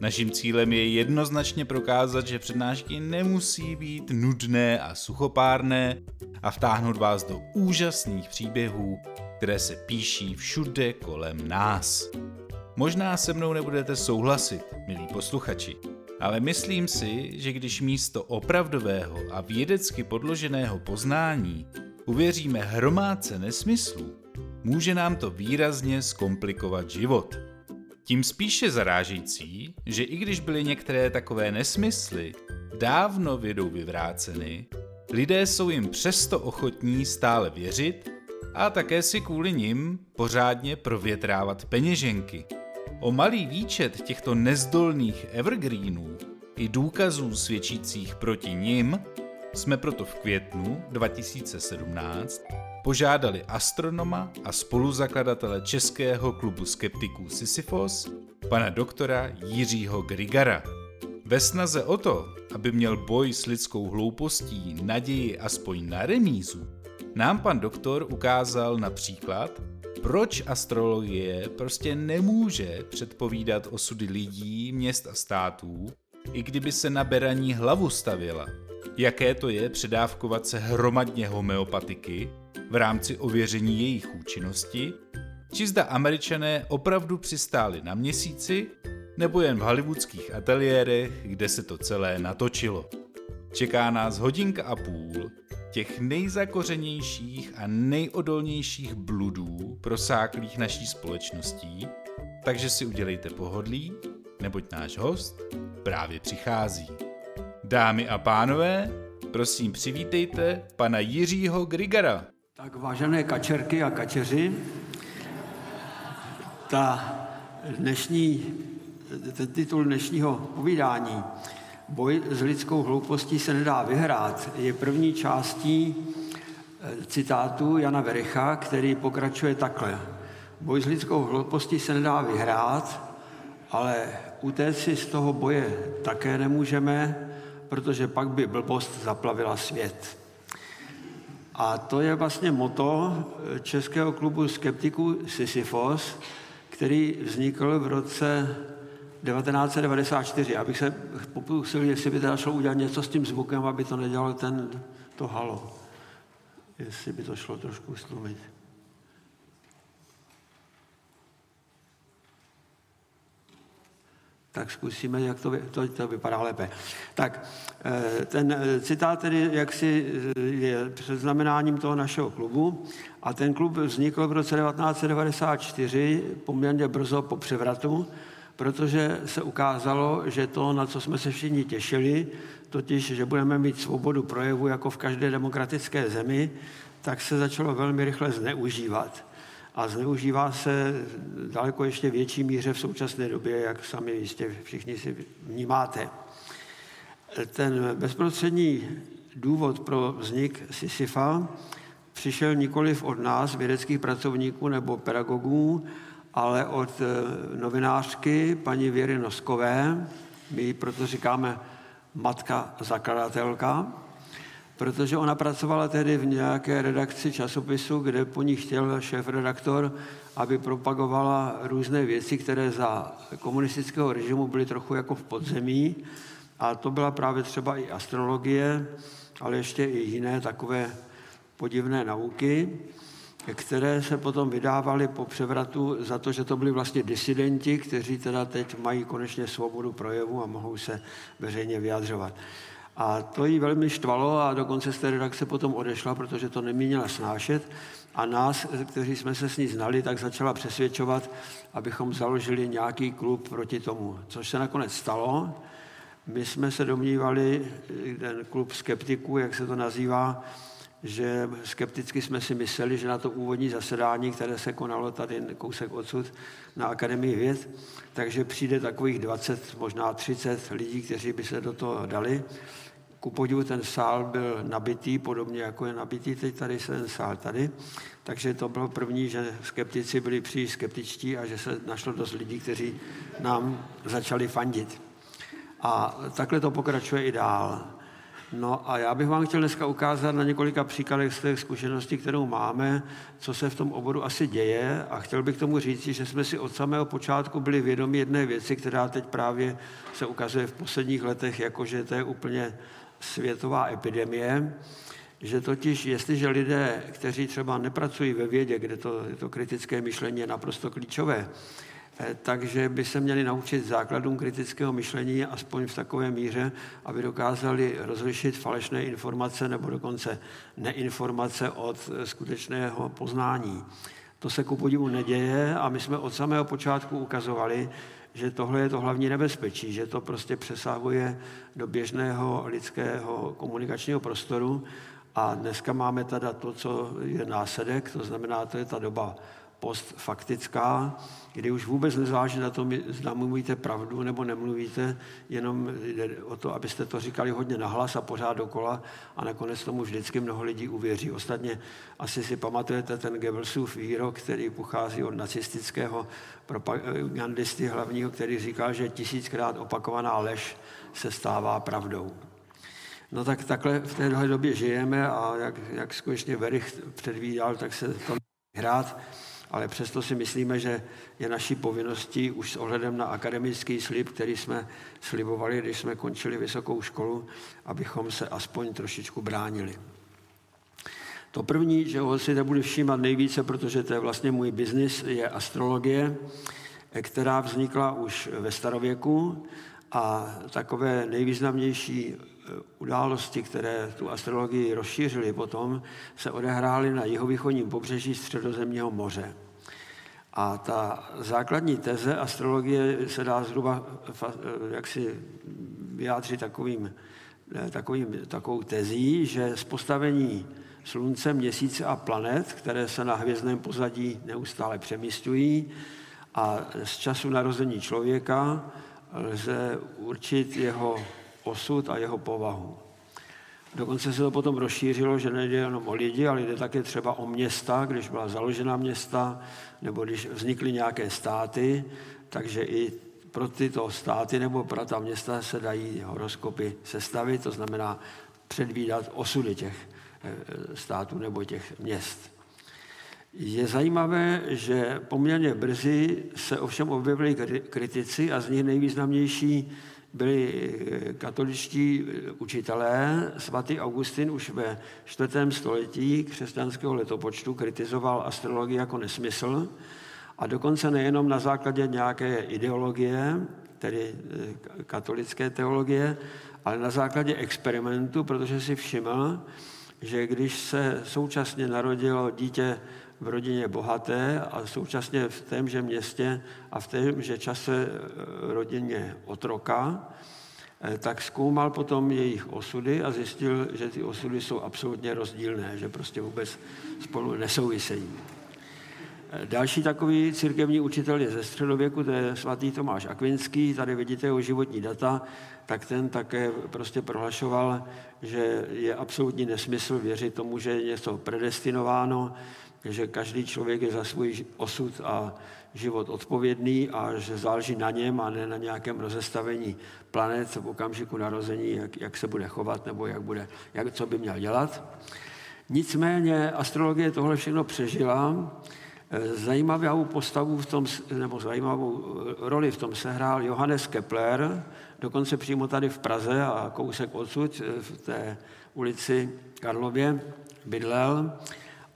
Naším cílem je jednoznačně prokázat, že přednášky nemusí být nudné a suchopárné a vtáhnout vás do úžasných příběhů, které se píší všude kolem nás. Možná se mnou nebudete souhlasit, milí posluchači, ale myslím si, že když místo opravdového a vědecky podloženého poznání uvěříme hromádce nesmyslů, může nám to výrazně zkomplikovat život. Tím spíše zarážející, že i když byly některé takové nesmysly dávno vědou vyvráceny, lidé jsou jim přesto ochotní stále věřit a také si kvůli nim pořádně provětrávat peněženky. O malý výčet těchto nezdolných evergreenů i důkazů svědčících proti nim jsme proto v květnu 2017 požádali astronoma a spoluzakladatele Českého klubu skeptiků Sisyfos, pana doktora Jiřího Grigara. Ve snaze o to, aby měl boj s lidskou hloupostí naději aspoň na remízu, nám pan doktor ukázal například, proč astrologie prostě nemůže předpovídat osudy lidí, měst a států, i kdyby se na beraní hlavu stavěla. Jaké to je předávkovat se hromadně homeopatiky v rámci ověření jejich účinnosti, či zda američané opravdu přistáli na měsíci, nebo jen v hollywoodských ateliérech, kde se to celé natočilo. Čeká nás hodinka a půl těch nejzakořenějších a nejodolnějších bludů prosáklých naší společností, takže si udělejte pohodlí, neboť náš host právě přichází. Dámy a pánové, prosím přivítejte pana Jiřího Grigara. Tak vážené kačerky a kačeři, ta dnešní, ten titul dnešního povídání Boj s lidskou hloupostí se nedá vyhrát je první částí eh, citátu Jana Vericha, který pokračuje takhle. Boj s lidskou hloupostí se nedá vyhrát, ale utéct si z toho boje také nemůžeme, protože pak by blbost zaplavila svět. A to je vlastně moto eh, Českého klubu skeptiků Sisyfos, který vznikl v roce 1994. Já bych se pokusil, jestli by teda šlo udělat něco s tím zvukem, aby to nedělal ten, to halo. Jestli by to šlo trošku stlumit. Tak zkusíme, jak to, to, to vypadá lépe. Tak eh, ten eh, citát tedy jaksi eh, je předznamenáním toho našeho klubu a ten klub vznikl v roce 1994 poměrně brzo po převratu, protože se ukázalo, že to, na co jsme se všichni těšili, totiž, že budeme mít svobodu projevu jako v každé demokratické zemi, tak se začalo velmi rychle zneužívat a zneužívá se daleko ještě větší míře v současné době, jak sami jistě všichni si vnímáte. Ten bezprostřední důvod pro vznik Sisyfa přišel nikoliv od nás, vědeckých pracovníků nebo pedagogů, ale od eh, novinářky paní Věry Noskové, my ji proto říkáme matka zakladatelka, protože ona pracovala tehdy v nějaké redakci časopisu, kde po ní chtěl šéf-redaktor, aby propagovala různé věci, které za komunistického režimu byly trochu jako v podzemí. A to byla právě třeba i astrologie, ale ještě i jiné takové podivné nauky, které se potom vydávaly po převratu za to, že to byli vlastně disidenti, kteří teda teď mají konečně svobodu projevu a mohou se veřejně vyjadřovat. A to jí velmi štvalo a dokonce z té redakce potom odešla, protože to neměla snášet. A nás, kteří jsme se s ní znali, tak začala přesvědčovat, abychom založili nějaký klub proti tomu, což se nakonec stalo. My jsme se domnívali, ten klub skeptiků, jak se to nazývá, že skepticky jsme si mysleli, že na to úvodní zasedání, které se konalo tady kousek odsud na Akademii věd, takže přijde takových 20, možná 30 lidí, kteří by se do toho dali. Ku podivu ten sál byl nabitý, podobně jako je nabitý teď tady ten sál tady. Takže to bylo první, že skeptici byli příliš skeptičtí a že se našlo dost lidí, kteří nám začali fandit. A takhle to pokračuje i dál. No a já bych vám chtěl dneska ukázat na několika příkladech z té zkušenosti, kterou máme, co se v tom oboru asi děje a chtěl bych tomu říct, že jsme si od samého počátku byli vědomi jedné věci, která teď právě se ukazuje v posledních letech, jakože to je úplně světová epidemie, že totiž jestliže lidé, kteří třeba nepracují ve vědě, kde to, to kritické myšlení je naprosto klíčové, eh, takže by se měli naučit základům kritického myšlení aspoň v takové míře, aby dokázali rozlišit falešné informace nebo dokonce neinformace od eh, skutečného poznání. To se ku podivu neděje a my jsme od samého počátku ukazovali, že tohle je to hlavní nebezpečí, že to prostě přesahuje do běžného lidského komunikačního prostoru. A dneska máme teda to, co je následek, to znamená, to je ta doba postfaktická, kdy už vůbec nezáleží na tom, zda mluvíte pravdu nebo nemluvíte, jenom jde o to, abyste to říkali hodně nahlas a pořád dokola a nakonec tomu vždycky mnoho lidí uvěří. Ostatně asi si pamatujete ten Goebbelsův výrok, který pochází od nacistického propagandisty hlavního, který říkal, že tisíckrát opakovaná lež se stává pravdou. No tak takhle v téhle době žijeme a jak, jak skutečně Verich předvídal, tak se to hrát, ale přesto si myslíme, že je naší povinností už s ohledem na akademický slib, který jsme slibovali, když jsme končili vysokou školu, abychom se aspoň trošičku bránili. To první, že ho si nebudu všímat nejvíce, protože to je vlastně můj biznis, je astrologie, která vznikla už ve starověku a takové nejvýznamnější události, které tu astrologii rozšířily potom, se odehrály na jihovýchodním pobřeží Středozemního moře. A ta základní teze astrologie se dá zhruba jak si vyjádřit takovým, takovým, takovou tezí, že z postavení Slunce, Měsíce a planet, které se na hvězdném pozadí neustále přemístují, a z času narození člověka lze určit jeho osud a jeho povahu. Dokonce se to potom rozšířilo, že nejde jenom o lidi, ale jde také třeba o města, když byla založena města, nebo když vznikly nějaké státy, takže i pro tyto státy nebo pro ta města se dají horoskopy sestavit, to znamená předvídat osudy těch eh, států nebo těch měst. Je zajímavé, že poměrně brzy se ovšem objevili kritici a z nich nejvýznamnější byli eh, katoličtí eh, učitelé. Svatý Augustin už ve čtvrtém století křesťanského letopočtu kritizoval astrologii jako nesmysl a dokonce nejenom na základě nějaké ideologie, tedy eh, katolické teologie, ale na základě experimentu, protože si všiml, že když se současně narodilo dítě v rodině bohaté a současně v témže městě a v témže čase eh, rodině otroka, eh, tak zkoumal potom jejich osudy a zjistil, že ty osudy jsou absolutně rozdílné, že prostě vůbec spolu nesouvisejí. Eh, další takový církevní učitel je ze středověku, to je svatý Tomáš Akvinský, tady vidíte jeho životní data, tak ten také prostě prohlašoval, že je absolutní nesmysl věřit tomu, že je něco predestinováno, že každý člověk je za svůj osud a život odpovědný a že záleží na něm a ne na nějakém rozestavení planet v okamžiku narození, jak, jak se bude chovat nebo jak bude, jak, co by měl dělat. Nicméně astrologie tohle všechno přežila. Zajímavou postavu v tom, nebo zajímavou roli v tom sehrál Johannes Kepler, dokonce přímo tady v Praze a kousek odsud v té ulici Karlově bydlel.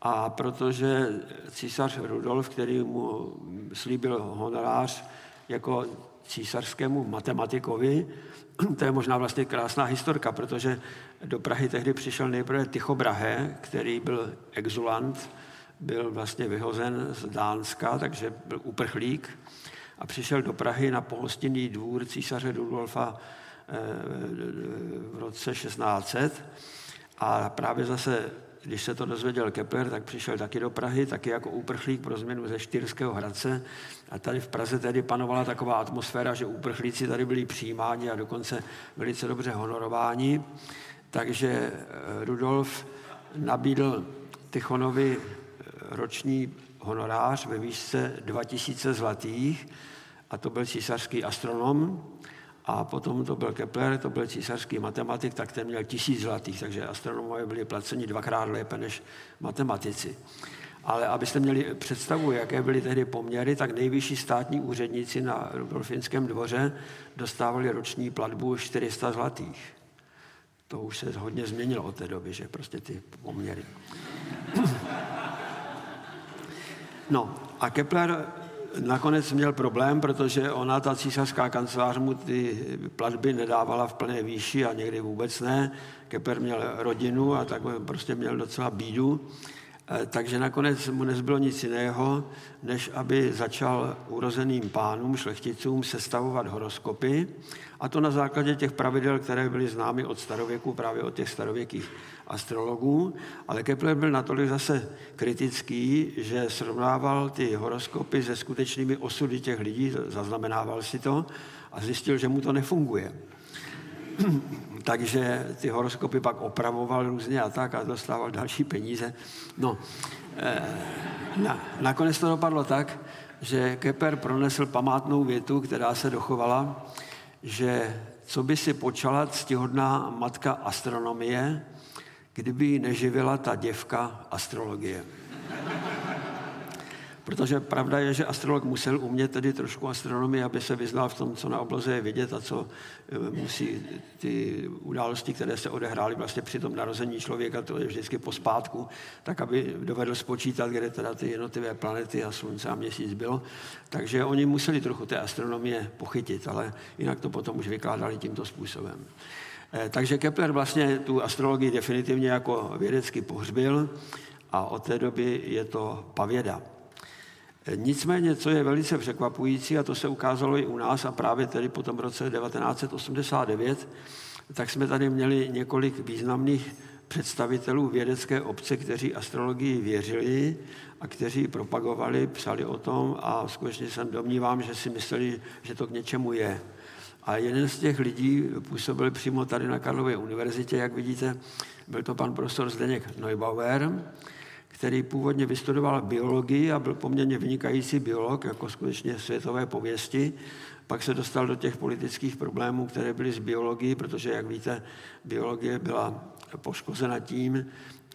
A protože císař Rudolf, který mu slíbil honorář jako císařskému matematikovi, to je možná vlastně krásná historka, protože do Prahy tehdy přišel nejprve Tycho Brahe, který byl exulant, byl vlastně vyhozen z Dánska, takže byl uprchlík a přišel do Prahy na pohostinný dvůr císaře Rudolfa eh, v roce 1600 a právě zase když se to dozvěděl Kepler, tak přišel taky do Prahy, taky jako úprchlík pro změnu ze Štýrského Hradce. A tady v Praze tedy panovala taková atmosféra, že úprchlíci tady byli přijímáni a dokonce velice dobře honorováni. Takže eh, Rudolf nabídl Tichonovi eh, roční honorář ve výšce 2000 zlatých a to byl císařský astronom. A potom to byl Kepler, to byl císařský matematik, tak ten měl tisíc zlatých, takže astronomové byli placeni dvakrát lépe než matematici. Ale abyste měli představu, jaké byly tehdy poměry, tak nejvyšší státní úředníci na Rudolfinském dvoře dostávali roční platbu 400 zlatých. To už se hodně změnilo od té doby, že prostě ty poměry. No a Kepler nakonec měl problém, protože ona, ta císařská kancelář, mu ty platby nedávala v plné výši a někdy vůbec ne. Kepler měl rodinu a tak prostě měl docela bídu. Eh, takže nakonec mu nezbylo nic jiného, než aby začal urozeným pánům, šlechticům sestavovat horoskopy, a to na základě těch pravidel, které byly známy od starověku, právě od těch starověkých astrologů. Ale Kepler byl natolik zase kritický, že srovnával ty horoskopy se skutečnými osudy těch lidí, zaznamenával si to a zjistil, že mu to nefunguje. takže ty horoskopy pak opravoval různě a tak a dostával další peníze. No, eh, na, nakonec to dopadlo tak, že Kepler pronesl památnou větu, která se dochovala, že co by si počala ctihodná matka astronomie, kdyby ji neživila ta děvka astrologie. Protože pravda je, že astrolog musel umět tedy trošku astronomii, aby se vyznal v tom, co na obloze je vidět a co e, musí ty události, které se odehrály vlastně při tom narození člověka, to je vždycky pospátku, tak aby dovedl spočítat, kde teda ty jednotlivé planety a slunce a měsíc bylo. Takže oni museli trochu té astronomie pochytit, ale jinak to potom už vykládali tímto způsobem. E, takže Kepler vlastně tu astrologii definitivně jako vědecky pohřbil a od té doby je to pavěda. Nicméně, co je velice překvapující, a to se ukázalo i u nás, a právě tedy po tom roce 1989, tak jsme tady měli několik významných představitelů vědecké obce, kteří astrologii věřili a kteří propagovali, psali o tom a skutečně jsem domnívám, že si mysleli, že to k něčemu je. A jeden z těch lidí působil přímo tady na Karlově univerzitě, jak vidíte, byl to pan profesor Zdeněk Neubauer, který původně vystudoval biologii a byl poměrně vynikající biolog, jako skutečně světové pověsti. Pak se dostal do těch politických problémů, které byly z biologií, protože, jak víte, biologie byla poškozena tím,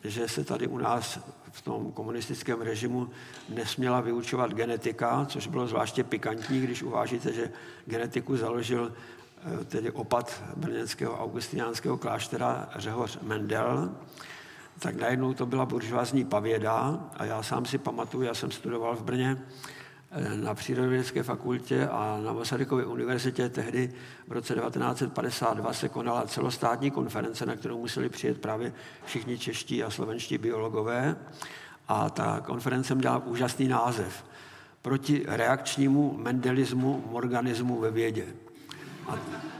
že se tady u nás v tom komunistickém režimu nesměla vyučovat genetika, což bylo zvláště pikantní, když uvážíte, že genetiku založil eh, tedy opat brněnského augustiniánského kláštera Řehoř Mendel. Tak najednou to byla buržoázní pavěda a já sám si pamatuju, já jsem studoval v Brně na Přírodovědecké fakultě a na Masarykově univerzitě tehdy v roce 1952 se konala celostátní konference, na kterou museli přijet právě všichni čeští a slovenští biologové. A ta konference měla úžasný název proti reakčnímu mendelismu, organismu ve vědě. A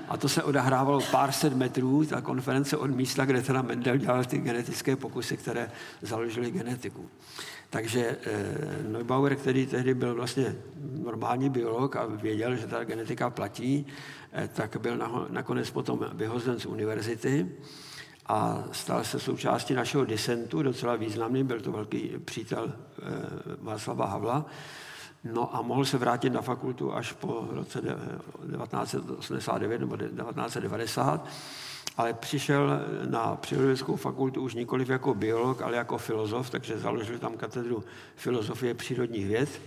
a to se odehrávalo pár set metrů, ta konference od místa, kde teda Mendel dělal ty genetické pokusy, které založily genetiku. Takže eh, Neubauer, který tehdy byl vlastně normální biolog a věděl, že ta genetika platí, eh, tak byl nakonec potom vyhozen z univerzity a stal se součástí našeho disentu, docela významný, byl to velký přítel eh, Václava Havla. No a mohl se vrátit na fakultu až po roce 1989 nebo 1990, ale přišel na přírodovědeckou fakultu už nikoliv jako biolog, ale jako filozof, takže založil tam katedru filozofie přírodních věd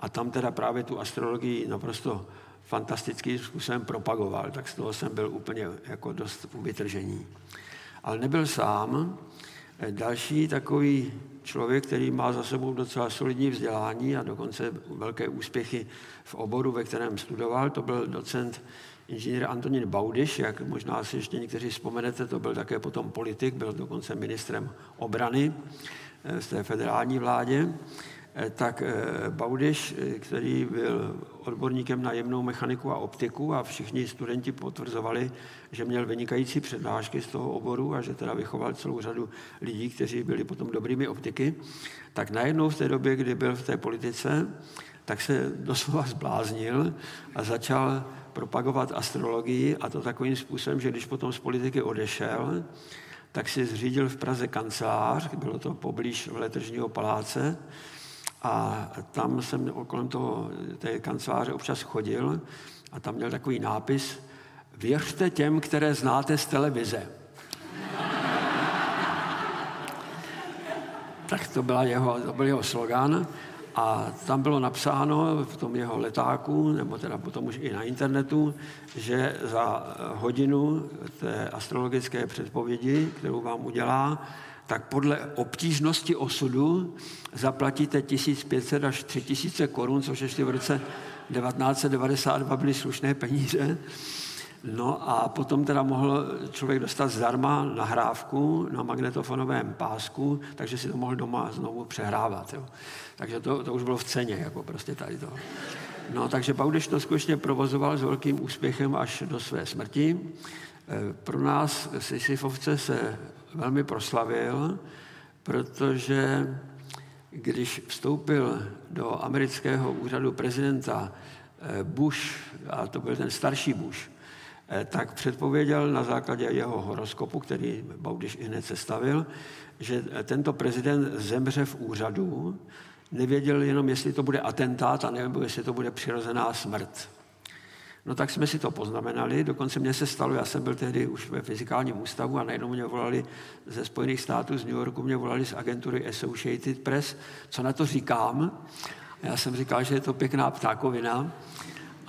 a tam teda právě tu astrologii naprosto fantastickým způsobem propagoval, tak z toho jsem byl úplně jako dost vytržení. Ale nebyl sám. Další takový člověk, který má za sebou docela solidní vzdělání a dokonce velké úspěchy v oboru, ve kterém studoval. To byl docent inženýr Antonín Baudiš, jak možná si ještě někteří vzpomenete, to byl také potom politik, byl dokonce ministrem obrany eh, z té federální vládě. Eh, tak eh, Baudiš, který byl odborníkem na jemnou mechaniku a optiku a všichni studenti potvrzovali, že měl vynikající přednášky z toho oboru a že teda vychoval celou řadu lidí, kteří byli potom dobrými optiky, tak najednou v té době, kdy byl v té politice, tak se doslova zbláznil a začal propagovat astrologii a to takovým způsobem, že když potom z politiky odešel, tak si zřídil v Praze kancelář, bylo to poblíž Letržního paláce, a tam jsem kolem toho, té kanceláře občas chodil a tam měl takový nápis Věřte těm, které znáte z televize. tak to, byla jeho, to byl jeho slogan. A tam bylo napsáno v tom jeho letáku, nebo teda potom už i na internetu, že za hodinu té astrologické předpovědi, kterou vám udělá, tak podle obtížnosti osudu zaplatíte 1500 až 3000 korun, což ještě v roce 1992 byly slušné peníze. No a potom teda mohl člověk dostat zdarma nahrávku na magnetofonovém pásku, takže si to mohl doma znovu přehrávat. Jo. Takže to, to už bylo v ceně, jako prostě tady to. No, takže Baudeš to skutečně provozoval s velkým úspěchem až do své smrti. E, pro nás Sisyfovce se velmi proslavil, protože když vstoupil do amerického úřadu prezidenta eh, Bush, a to byl ten starší Bush, tak předpověděl na základě jeho horoskopu, který Baudiš i sestavil, že tento prezident zemře v úřadu, nevěděl jenom, jestli to bude atentát, a nebo jestli to bude přirozená smrt. No tak jsme si to poznamenali, dokonce mě se stalo, já jsem byl tehdy už ve fyzikálním ústavu a najednou mě volali ze Spojených států, z New Yorku mě volali z agentury Associated Press, co na to říkám. Já jsem říkal, že je to pěkná ptákovina.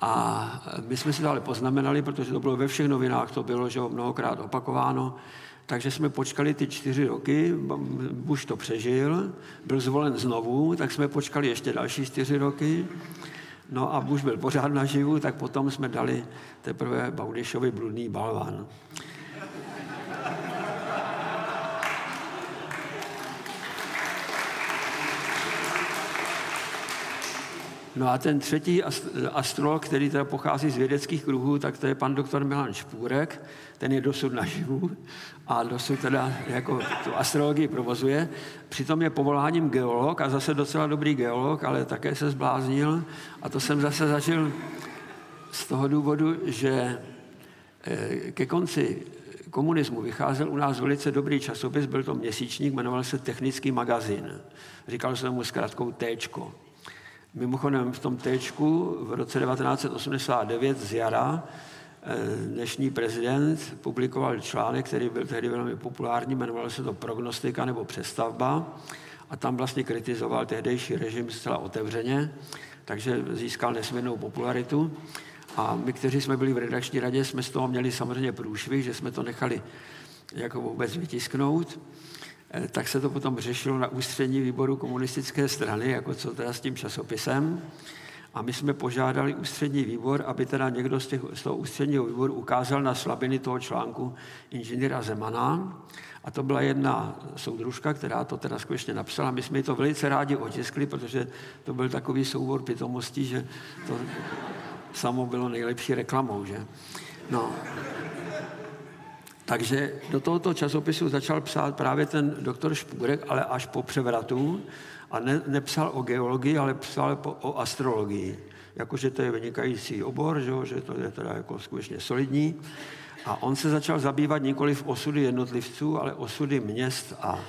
A my jsme si to ale poznamenali, protože to bylo ve všech novinách, to bylo, že ho mnohokrát opakováno, takže jsme počkali ty čtyři roky, Bush to přežil, byl zvolen znovu, tak jsme počkali ještě další čtyři roky. No a Bush byl pořád naživu, tak potom jsme dali teprve Baudišovi bludný balvan. No a ten třetí astrolog, který teda pochází z vědeckých kruhů, tak to je pan doktor Milan Špůrek, ten je dosud naživu a dosud teda jako tu astrologii provozuje. Přitom je povoláním geolog a zase docela dobrý geolog, ale také se zbláznil a to jsem zase zažil z toho důvodu, že eh, ke konci komunismu vycházel u nás velice dobrý časopis, byl to měsíčník, jmenoval se Technický magazín. Říkal se mu zkrátkou Téčko. Mimochodem v tom Téčku v roce 1989 z jara eh, dnešní prezident publikoval článek, který byl tehdy velmi populární, jmenoval se to Prognostika nebo Přestavba a tam vlastně kritizoval tehdejší režim zcela otevřeně, takže získal nesmírnou popularitu. A my, kteří jsme byli v redakční radě, jsme z toho měli samozřejmě průšvih, že jsme to nechali jako vůbec vytisknout. Eh, tak se to potom řešilo na ústřední výboru komunistické strany, jako co teda s tím časopisem. A my jsme požádali ústřední výbor, aby teda někdo z, těch, z toho ústředního výboru ukázal na slabiny toho článku inženýra Zemana. A to byla jedna soudružka, která to teda skutečně napsala. My jsme ji to velice rádi otiskli, protože to byl takový soubor pitomostí, že to samo bylo nejlepší reklamou, že? No, takže do tohoto časopisu začal psát právě ten doktor Špůrek, ale až po převratu. A ne, nepsal o geologii, ale psal po, o astrologii. Jakože to je vynikající obor, že, že to je teda jako skutečně solidní. A on se začal zabývat nikoli v osudy jednotlivců, ale osudy měst a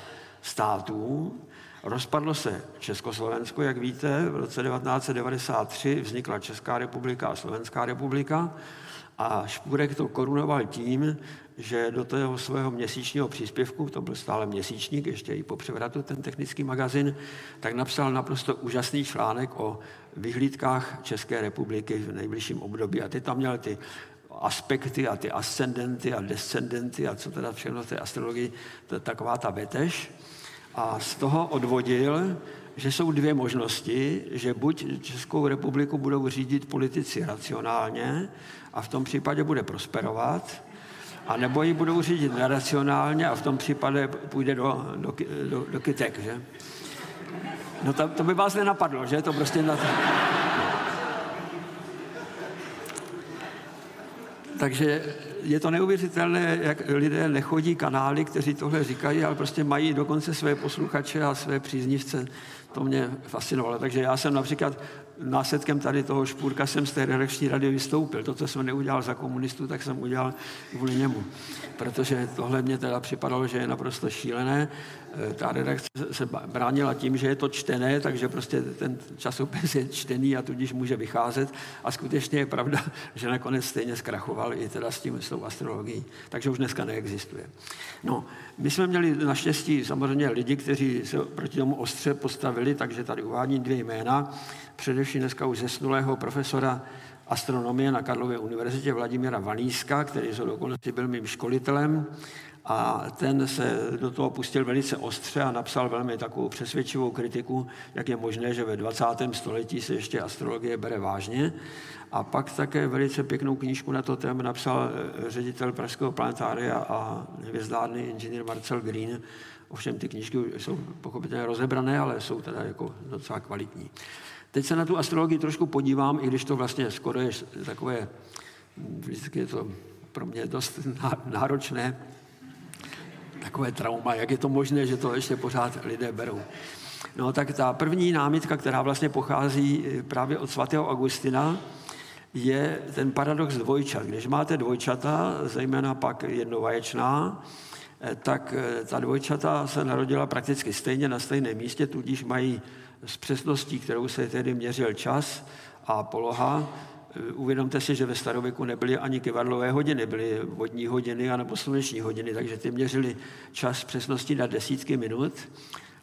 států. Rozpadlo se Československo, jak víte, v roce 1993 vznikla Česká republika a Slovenská republika a Špůrek to korunoval tím, že do toho svého měsíčního příspěvku, to byl stále měsíčník, ještě i po převratu ten technický magazin, tak napsal naprosto úžasný článek o vyhlídkách České republiky v nejbližším období. A ty tam měl ty aspekty a ty ascendenty a descendenty a co teda všechno v té astrologii, to je taková ta vetež. A z toho odvodil, že jsou dvě možnosti, že buď Českou republiku budou řídit politici racionálně a v tom případě bude prosperovat, a nebo ji budou řídit neracionálně a v tom případě půjde do, do, do, do kytek, že? No to, to by vás nenapadlo, že? To prostě na... Takže je to neuvěřitelné, jak lidé nechodí kanály, kteří tohle říkají, ale prostě mají dokonce své posluchače a své příznivce. To mě fascinovalo. Takže já jsem například následkem tady toho špůrka jsem z té redakční rady vystoupil. To, co jsem neudělal za komunistů, tak jsem udělal kvůli němu. Protože tohle mě teda připadalo, že je naprosto šílené. Eh, ta redakce se bránila tím, že je to čtené, takže prostě ten časopis je čtený a tudíž může vycházet. A skutečně je pravda, že nakonec stejně zkrachoval i teda s tím, s tou astrologií. Takže už dneska neexistuje. No, my jsme měli naštěstí samozřejmě lidi, kteří se proti tomu ostře postavili, takže tady uvádím dvě jména. Především dneska už zesnulého profesora astronomie na Karlově univerzitě Vladimíra Vaníska, který z okolností byl mým školitelem a ten se do toho pustil velice ostře a napsal velmi takovou přesvědčivou kritiku, jak je možné, že ve 20. století se ještě astrologie bere vážně. A pak také velice pěknou knížku na to téma napsal eh, ředitel Pražského planetária a hvězdárny inženýr Marcel Green. Ovšem ty knížky jsou pochopitelně rozebrané, ale jsou teda jako docela kvalitní. Teď se na tu astrologii trošku podívám, i když to vlastně skoro je takové, vždycky je to pro mě dost náročné, takové trauma, jak je to možné, že to ještě pořád lidé berou. No tak ta první námitka, která vlastně pochází eh, právě od svatého Augustina, je ten paradox dvojčat. Když máte dvojčata, zejména pak jednovaječná, eh, tak eh, ta dvojčata se narodila prakticky stejně na stejném místě, tudíž mají s přesností, kterou se tedy měřil čas a poloha, uvědomte si, že ve starověku nebyly ani kivadlové hodiny, byly vodní hodiny a nebo sluneční hodiny, takže ty měřili čas přesnosti na desítky minut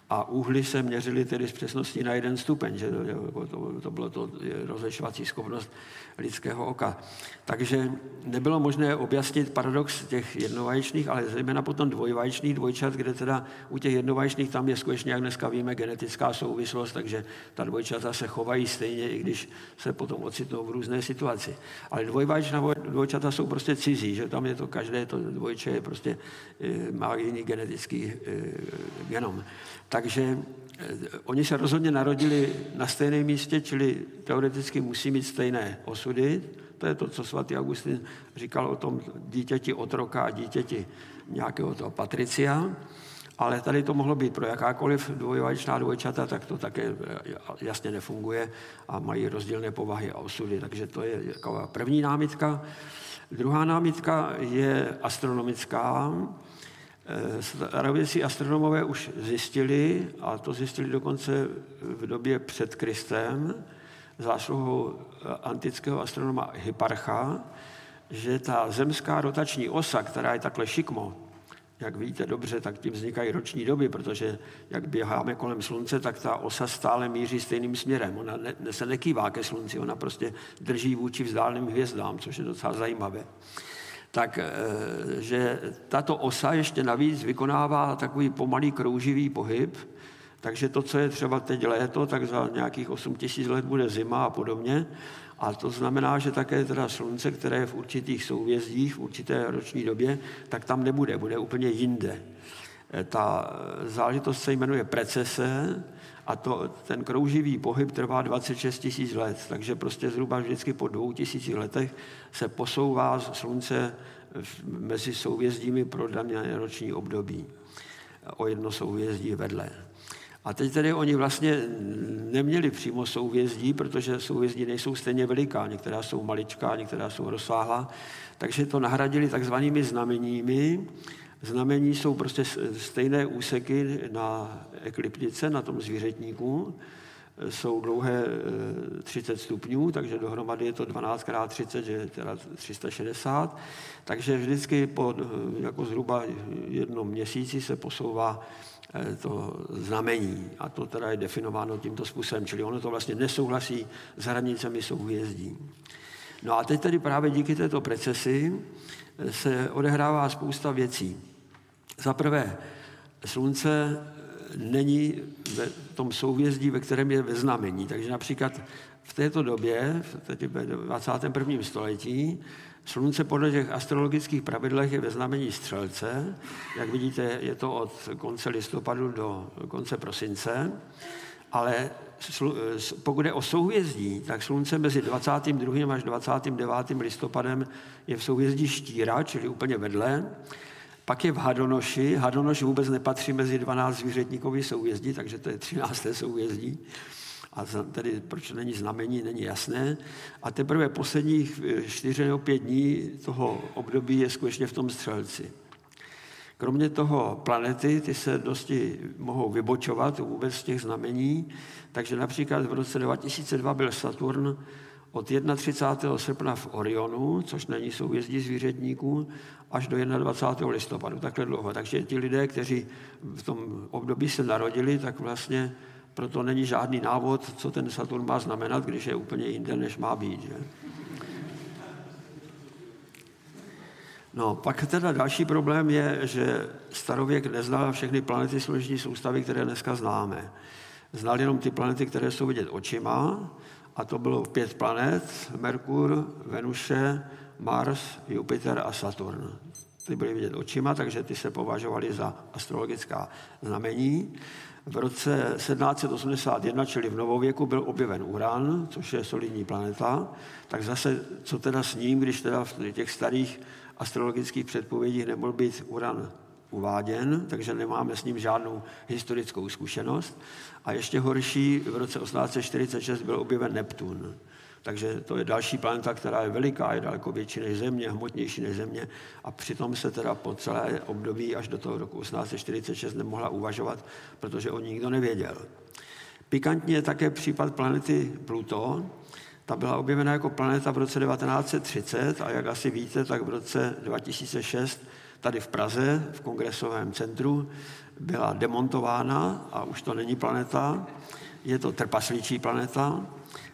a úhly se měřily tedy s přesností na jeden stupeň, že to, to, to bylo to rozlišovací schopnost lidského oka. Takže nebylo možné objasnit paradox těch jednovaječných, ale zejména potom dvojvaječných dvojčat, kde teda u těch jednovaječných tam je skutečně, jak dneska víme, genetická souvislost, takže ta dvojčata se chovají stejně, i když se potom ocitnou v různé situaci. Ale dvojvaječná dvojčata jsou prostě cizí, že tam je to každé, to dvojče je prostě, eh, má jiný genetický eh, genom. Takže eh, oni se rozhodně narodili na stejném místě, čili teoreticky musí mít stejné osudy. To je to, co svatý Augustin říkal o tom dítěti otroka a dítěti nějakého toho patricia. Ale tady to mohlo být pro jakákoliv dvojvaječná dvojčata, tak to také eh, jasně nefunguje a mají rozdílné povahy a osudy. Takže to je taková první námitka. Druhá námitka je astronomická. Starověcí astronomové už zjistili, a to zjistili dokonce v době před Kristem, zásluhou antického astronoma Hyparcha, že ta zemská rotační osa, která je takhle šikmo, jak víte dobře, tak tím vznikají roční doby, protože jak běháme kolem slunce, tak ta osa stále míří stejným směrem. Ona ne, se nekývá ke slunci, ona prostě drží vůči vzdáleným hvězdám, což je docela zajímavé tak eh, že tato osa ještě navíc vykonává takový pomalý krouživý pohyb, takže to, co je třeba teď léto, tak za nějakých 8 tisíc let bude zima a podobně. A to znamená, že také teda slunce, které je v určitých souvězdích, v určité roční době, tak tam nebude, bude úplně jinde. Eh, ta záležitost se jmenuje precese a to, ten krouživý pohyb trvá 26 tisíc let, takže prostě zhruba vždycky po dvou tisících letech se posouvá slunce mezi souvězdími pro dané roční období. O jedno souvězdí vedle. A teď tedy oni vlastně neměli přímo souvězdí, protože souvězdí nejsou stejně veliká, některá jsou maličká, některá jsou rozsáhlá, takže to nahradili takzvanými znameními, Znamení jsou prostě stejné úseky na ekliptice, na tom zvířetníku. Jsou dlouhé 30 eh, stupňů, takže dohromady je to 12 x 30, že teda 360. Takže vždycky po eh, jako zhruba jednom měsíci se posouvá eh, to znamení. A to teda je definováno tímto způsobem, čili ono to vlastně nesouhlasí s hranicemi souhvězdí. No a teď tedy právě díky této precesi se odehrává spousta věcí. Za prvé, slunce není ve tom souvězdí, ve kterém je ve znamení. Takže například v této době, v 21. století, Slunce podle těch astrologických pravidlech je ve znamení střelce. Jak vidíte, je to od konce listopadu do konce prosince. ale pokud je o souhvězdí, tak slunce mezi 22. až 29. listopadem je v souhvězdí štíra, čili úplně vedle. Pak je v Hadonoši. Hadonoš vůbec nepatří mezi 12 zvířetníkový souhvězdí, takže to je 13. souhvězdí. A tedy proč není znamení, není jasné. A teprve posledních 4 nebo 5 dní toho období je skutečně v tom střelci. Kromě toho planety, ty se dosti mohou vybočovat vůbec z těch znamení, takže například v roce 2002 byl Saturn od 31. srpna v Orionu, což není souhvězdí zvířetníků, až do 21. listopadu, takhle dlouho. Takže ti lidé, kteří v tom období se narodili, tak vlastně proto není žádný návod, co ten Saturn má znamenat, když je úplně jinde, než má být. Že? No, pak teda další problém je, že starověk neznal všechny planety sluneční soustavy, které dneska známe. Znal jenom ty planety, které jsou vidět očima, a to bylo pět planet, Merkur, Venuše, Mars, Jupiter a Saturn. Ty byly vidět očima, takže ty se považovaly za astrologická znamení. V roce 1781, čili v novověku, byl objeven Uran, což je solidní planeta. Tak zase, co teda s ním, když teda v těch starých astrologických předpovědích nemohl být Uran uváděn, takže nemáme s ním žádnou historickou zkušenost. A ještě horší, v roce 1846 byl objeven Neptun. Takže to je další planeta, která je veliká, je daleko větší než Země, hmotnější než Země a přitom se teda po celé období až do toho roku 1846 nemohla uvažovat, protože o ní nikdo nevěděl. Pikantně je také případ planety Pluto. Ta byla objevena jako planeta v roce 1930 a jak asi víte, tak v roce 2006 tady v Praze, v kongresovém centru, byla demontována a už to není planeta, je to trpaslíčí planeta,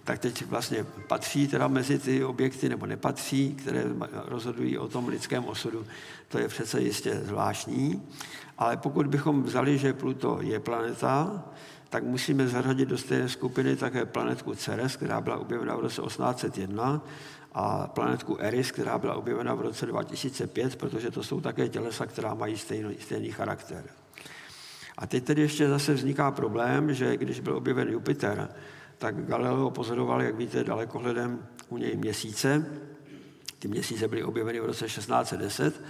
tak teď vlastně patří teda mezi ty objekty nebo nepatří, které rozhodují o tom lidském osudu. To je přece jistě zvláštní. Ale pokud bychom vzali, že Pluto je planeta, tak musíme zařadit do stejné skupiny také planetku Ceres, která byla objevena v roce 1801, a planetku Eris, která byla objevena v roce 2005, protože to jsou také tělesa, která mají stejný, stejný charakter. A teď tedy ještě zase vzniká problém, že když byl objeven Jupiter, tak Galileo pozoroval, jak víte, dalekohledem u něj měsíce. Ty měsíce byly objeveny v roce 1610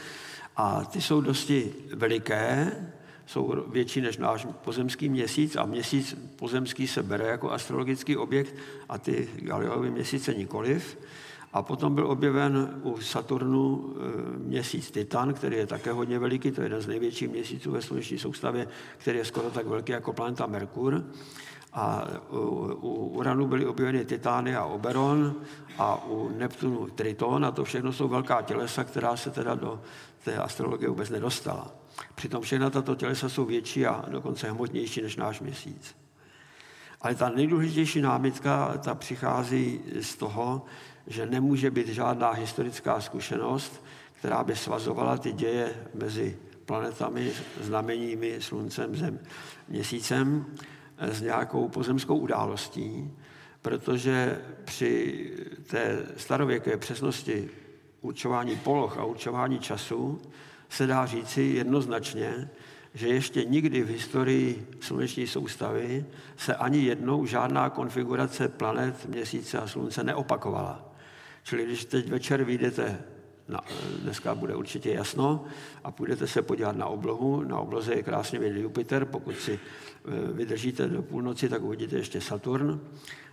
a ty jsou dosti veliké, jsou větší než náš pozemský měsíc a měsíc pozemský se bere jako astrologický objekt a ty Galileovy měsíce nikoliv. A potom byl objeven u Saturnu e, měsíc Titan, který je také hodně veliký, to je jeden z největších měsíců ve sluneční soustavě, který je skoro tak velký jako planeta Merkur. A u Uranu byly objeveny Titány a Oberon a u Neptunu Triton a to všechno jsou velká tělesa, která se teda do té astrologie vůbec nedostala. Přitom všechna tato tělesa jsou větší a dokonce hmotnější než náš měsíc. Ale ta nejdůležitější námitka, ta přichází z toho, že nemůže být žádná historická zkušenost, která by svazovala ty děje mezi planetami, znameními, sluncem, zem, měsícem s nějakou pozemskou událostí, protože při té starověké přesnosti určování poloh a určování času se dá říci jednoznačně, že ještě nikdy v historii sluneční soustavy se ani jednou žádná konfigurace planet, měsíce a slunce neopakovala. Čili když teď večer vyjdete, na, dneska bude určitě jasno, a půjdete se podívat na oblohu, na obloze je krásně vidět Jupiter, pokud si e, vydržíte do půlnoci, tak uvidíte ještě Saturn,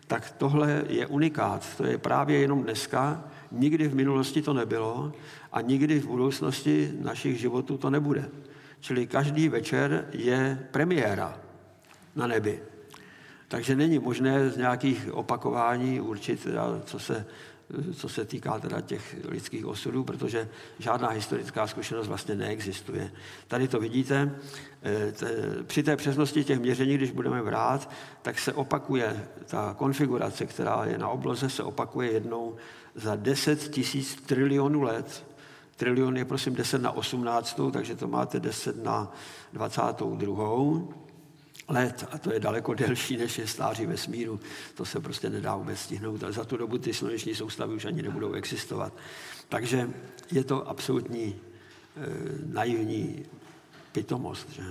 tak tohle je unikát. To je právě jenom dneska, nikdy v minulosti to nebylo a nikdy v budoucnosti našich životů to nebude. Čili každý večer je premiéra na nebi. Takže není možné z nějakých opakování určit, co se co se týká teda těch lidských osudů, protože žádná historická zkušenost vlastně neexistuje. Tady to vidíte, eh, při té přesnosti těch měření, když budeme vrát, tak se opakuje ta konfigurace, která je na obloze, se opakuje jednou za 10 tisíc trilionů let. Trilion je prosím 10 na 18, takže to máte 10 na 22 let a to je daleko delší než je stáří vesmíru. To se prostě nedá vůbec stihnout a za tu dobu ty sluneční soustavy už ani nebudou existovat. Takže je to absolutní e, naivní pitomost. Že?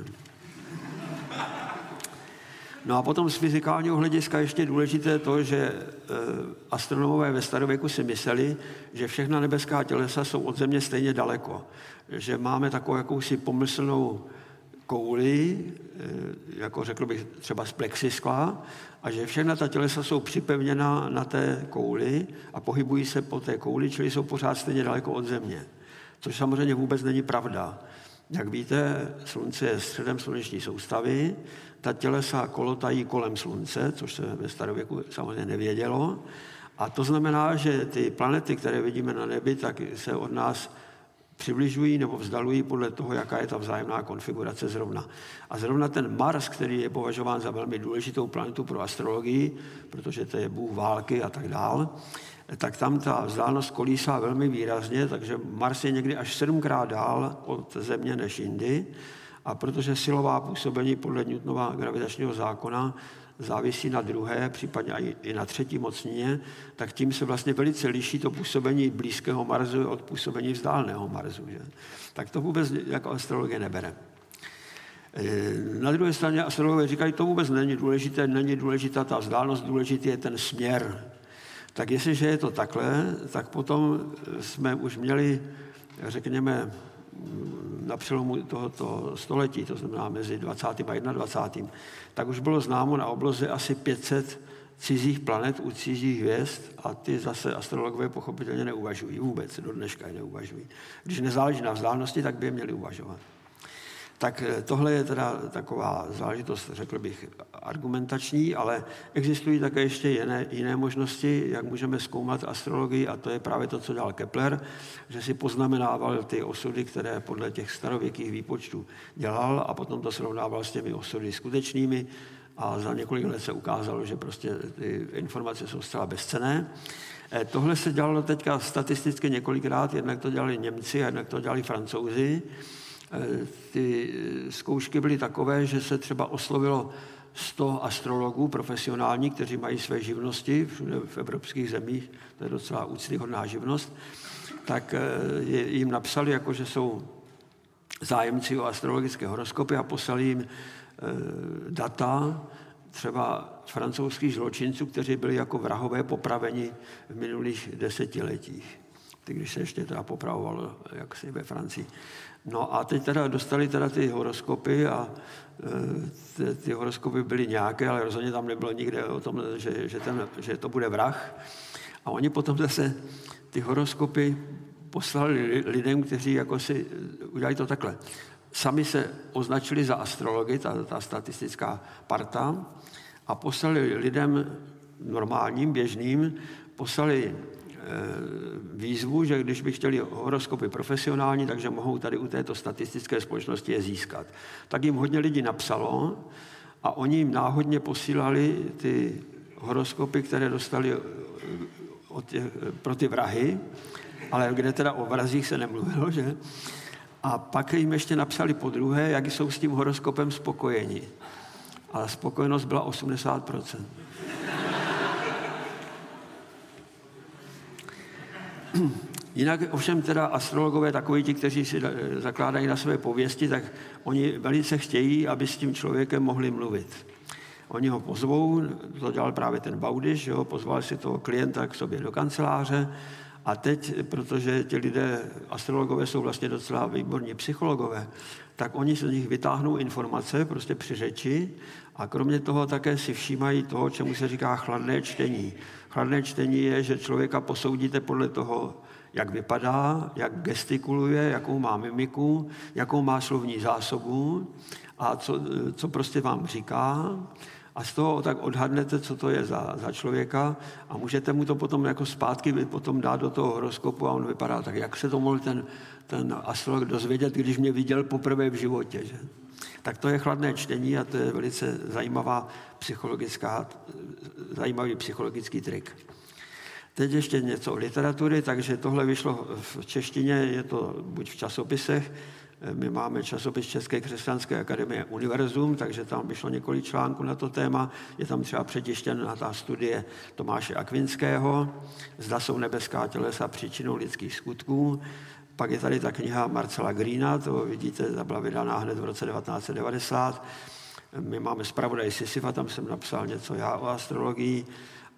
No a potom z fyzikálního hlediska ještě důležité to, že e, astronomové ve starověku si mysleli, že všechna nebeská tělesa jsou od Země stejně daleko. Že máme takovou jakousi pomyslnou kouli, e, jako řekl bych třeba z plexiskla, a že všechna ta tělesa jsou připevněna na té kouli a pohybují se po té kouli, čili jsou pořád stejně daleko od Země. Což samozřejmě vůbec není pravda. Jak víte, Slunce je středem sluneční soustavy, ta tělesa kolotají kolem Slunce, což se ve starověku samozřejmě nevědělo. A to znamená, že ty planety, které vidíme na nebi, tak se od nás přibližují nebo vzdalují podle toho, jaká je ta vzájemná konfigurace zrovna. A zrovna ten Mars, který je považován za velmi důležitou planetu pro astrologii, protože to je bůh války a tak dál, tak tam ta vzdálenost kolísá velmi výrazně, takže Mars je někdy až sedmkrát dál od Země než jindy. A protože silová působení podle Newtonova gravitačního zákona závisí na druhé, případně i na třetí mocnině, tak tím se vlastně velice liší to působení blízkého Marsu od působení vzdáleného Marsu. Že? Tak to vůbec jako astrologie nebere. E, na druhé straně astrologové říkají, to vůbec není důležité, není důležitá ta vzdálenost, důležitý je ten směr. Tak jestliže je to takhle, tak potom jsme už měli, řekněme, na přelomu tohoto století, to znamená mezi 20. a 21. tak už bylo známo na obloze asi 500 cizích planet u cizích hvězd a ty zase astrologové pochopitelně neuvažují vůbec, do dneška je neuvažují. Když nezáleží na vzdálenosti, tak by je měli uvažovat. Tak eh, tohle je teda taková záležitost, řekl bych, argumentační, ale existují také ještě jiné, jiné možnosti, jak můžeme zkoumat astrologii, a to je právě to, co dal Kepler, že si poznamenával ty osudy, které podle těch starověkých výpočtů dělal a potom to srovnával s těmi osudy skutečnými a za několik let se ukázalo, že prostě ty informace jsou zcela bezcené. Eh, tohle se dělalo teďka statisticky několikrát, jednak to dělali Němci a jednak to dělali Francouzi. Eh, ty zkoušky byly takové, že se třeba oslovilo 100 astrologů profesionální, kteří mají své živnosti v evropských zemích, to je docela úctyhodná živnost, tak eh, jim napsali, jako že jsou zájemci o astrologické horoskopy a poslali jim eh, data třeba francouzských zločinců, kteří byli jako vrahové popraveni v minulých desetiletích. Ty, když se ještě teda popravovalo jaksi ve Francii. No a teď teda dostali teda ty horoskopy a e, ty, ty horoskopy byly nějaké, ale rozhodně tam nebylo nikde o tom, že, že, ten, že to bude vrah. A oni potom zase ty horoskopy poslali lidem, kteří jako si udělali to takhle. Sami se označili za astrology, ta, ta statistická parta, a poslali lidem normálním, běžným, poslali výzvu, že když by chtěli horoskopy profesionální, takže mohou tady u této statistické společnosti je získat. Tak jim hodně lidí napsalo a oni jim náhodně posílali ty horoskopy, které dostali eh, od těch, pro ty vrahy, ale kde teda o vrazích se nemluvilo, že? A pak jim ještě napsali po druhé, jak jsou s tím horoskopem spokojeni. A spokojenost byla 80 Jinak ovšem teda astrologové, takoví ti, kteří si zakládají na své pověsti, tak oni velice chtějí, aby s tím člověkem mohli mluvit. Oni ho pozvou, to dělal právě ten Baudiš, jo, pozval si toho klienta k sobě do kanceláře a teď, protože ti lidé, astrologové jsou vlastně docela výborní psychologové, tak oni z nich vytáhnou informace prostě při řeči a kromě toho také si všímají toho, čemu se říká chladné čtení. Chladné čtení je, že člověka posoudíte podle toho, jak vypadá, jak gestikuluje, jakou má mimiku, jakou má slovní zásobu a co, co prostě vám říká. A z toho tak odhadnete, co to je za, za člověka a můžete mu to potom jako zpátky potom dát do toho horoskopu a on vypadá tak, jak se to mohl ten, ten astrolog dozvědět, když mě viděl poprvé v životě. Že? Tak to je chladné čtení a to je velice zajímavá psychologická, zajímavý psychologický trik. Teď ještě něco o literatury, takže tohle vyšlo v češtině, je to buď v časopisech, my máme časopis České křesťanské akademie Univerzum, takže tam vyšlo několik článků na to téma. Je tam třeba přetištěna ta studie Tomáše Akvinského, Zda jsou nebeská tělesa příčinou lidských skutků. Pak je tady ta kniha Marcela Greena, to vidíte, ta byla vydaná hned v roce 1990. My máme zpravodaj Sisyfa, tam jsem napsal něco já o astrologii.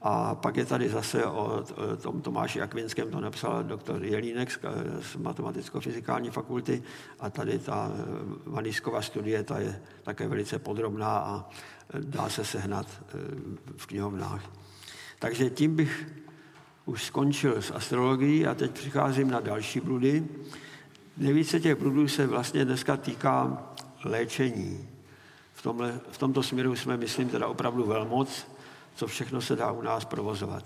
A pak je tady zase o tom Tomáši Akvinském, to napsal doktor Jelínek z matematicko-fyzikální fakulty a tady ta Vanisková studie, ta je také velice podrobná a dá se sehnat v knihovnách. Takže tím bych už skončil s astrologií a teď přicházím na další bludy. Nejvíce těch bludů se vlastně dneska týká léčení. V, tomhle, v tomto směru jsme, myslím, teda opravdu velmoc, co všechno se dá u nás provozovat.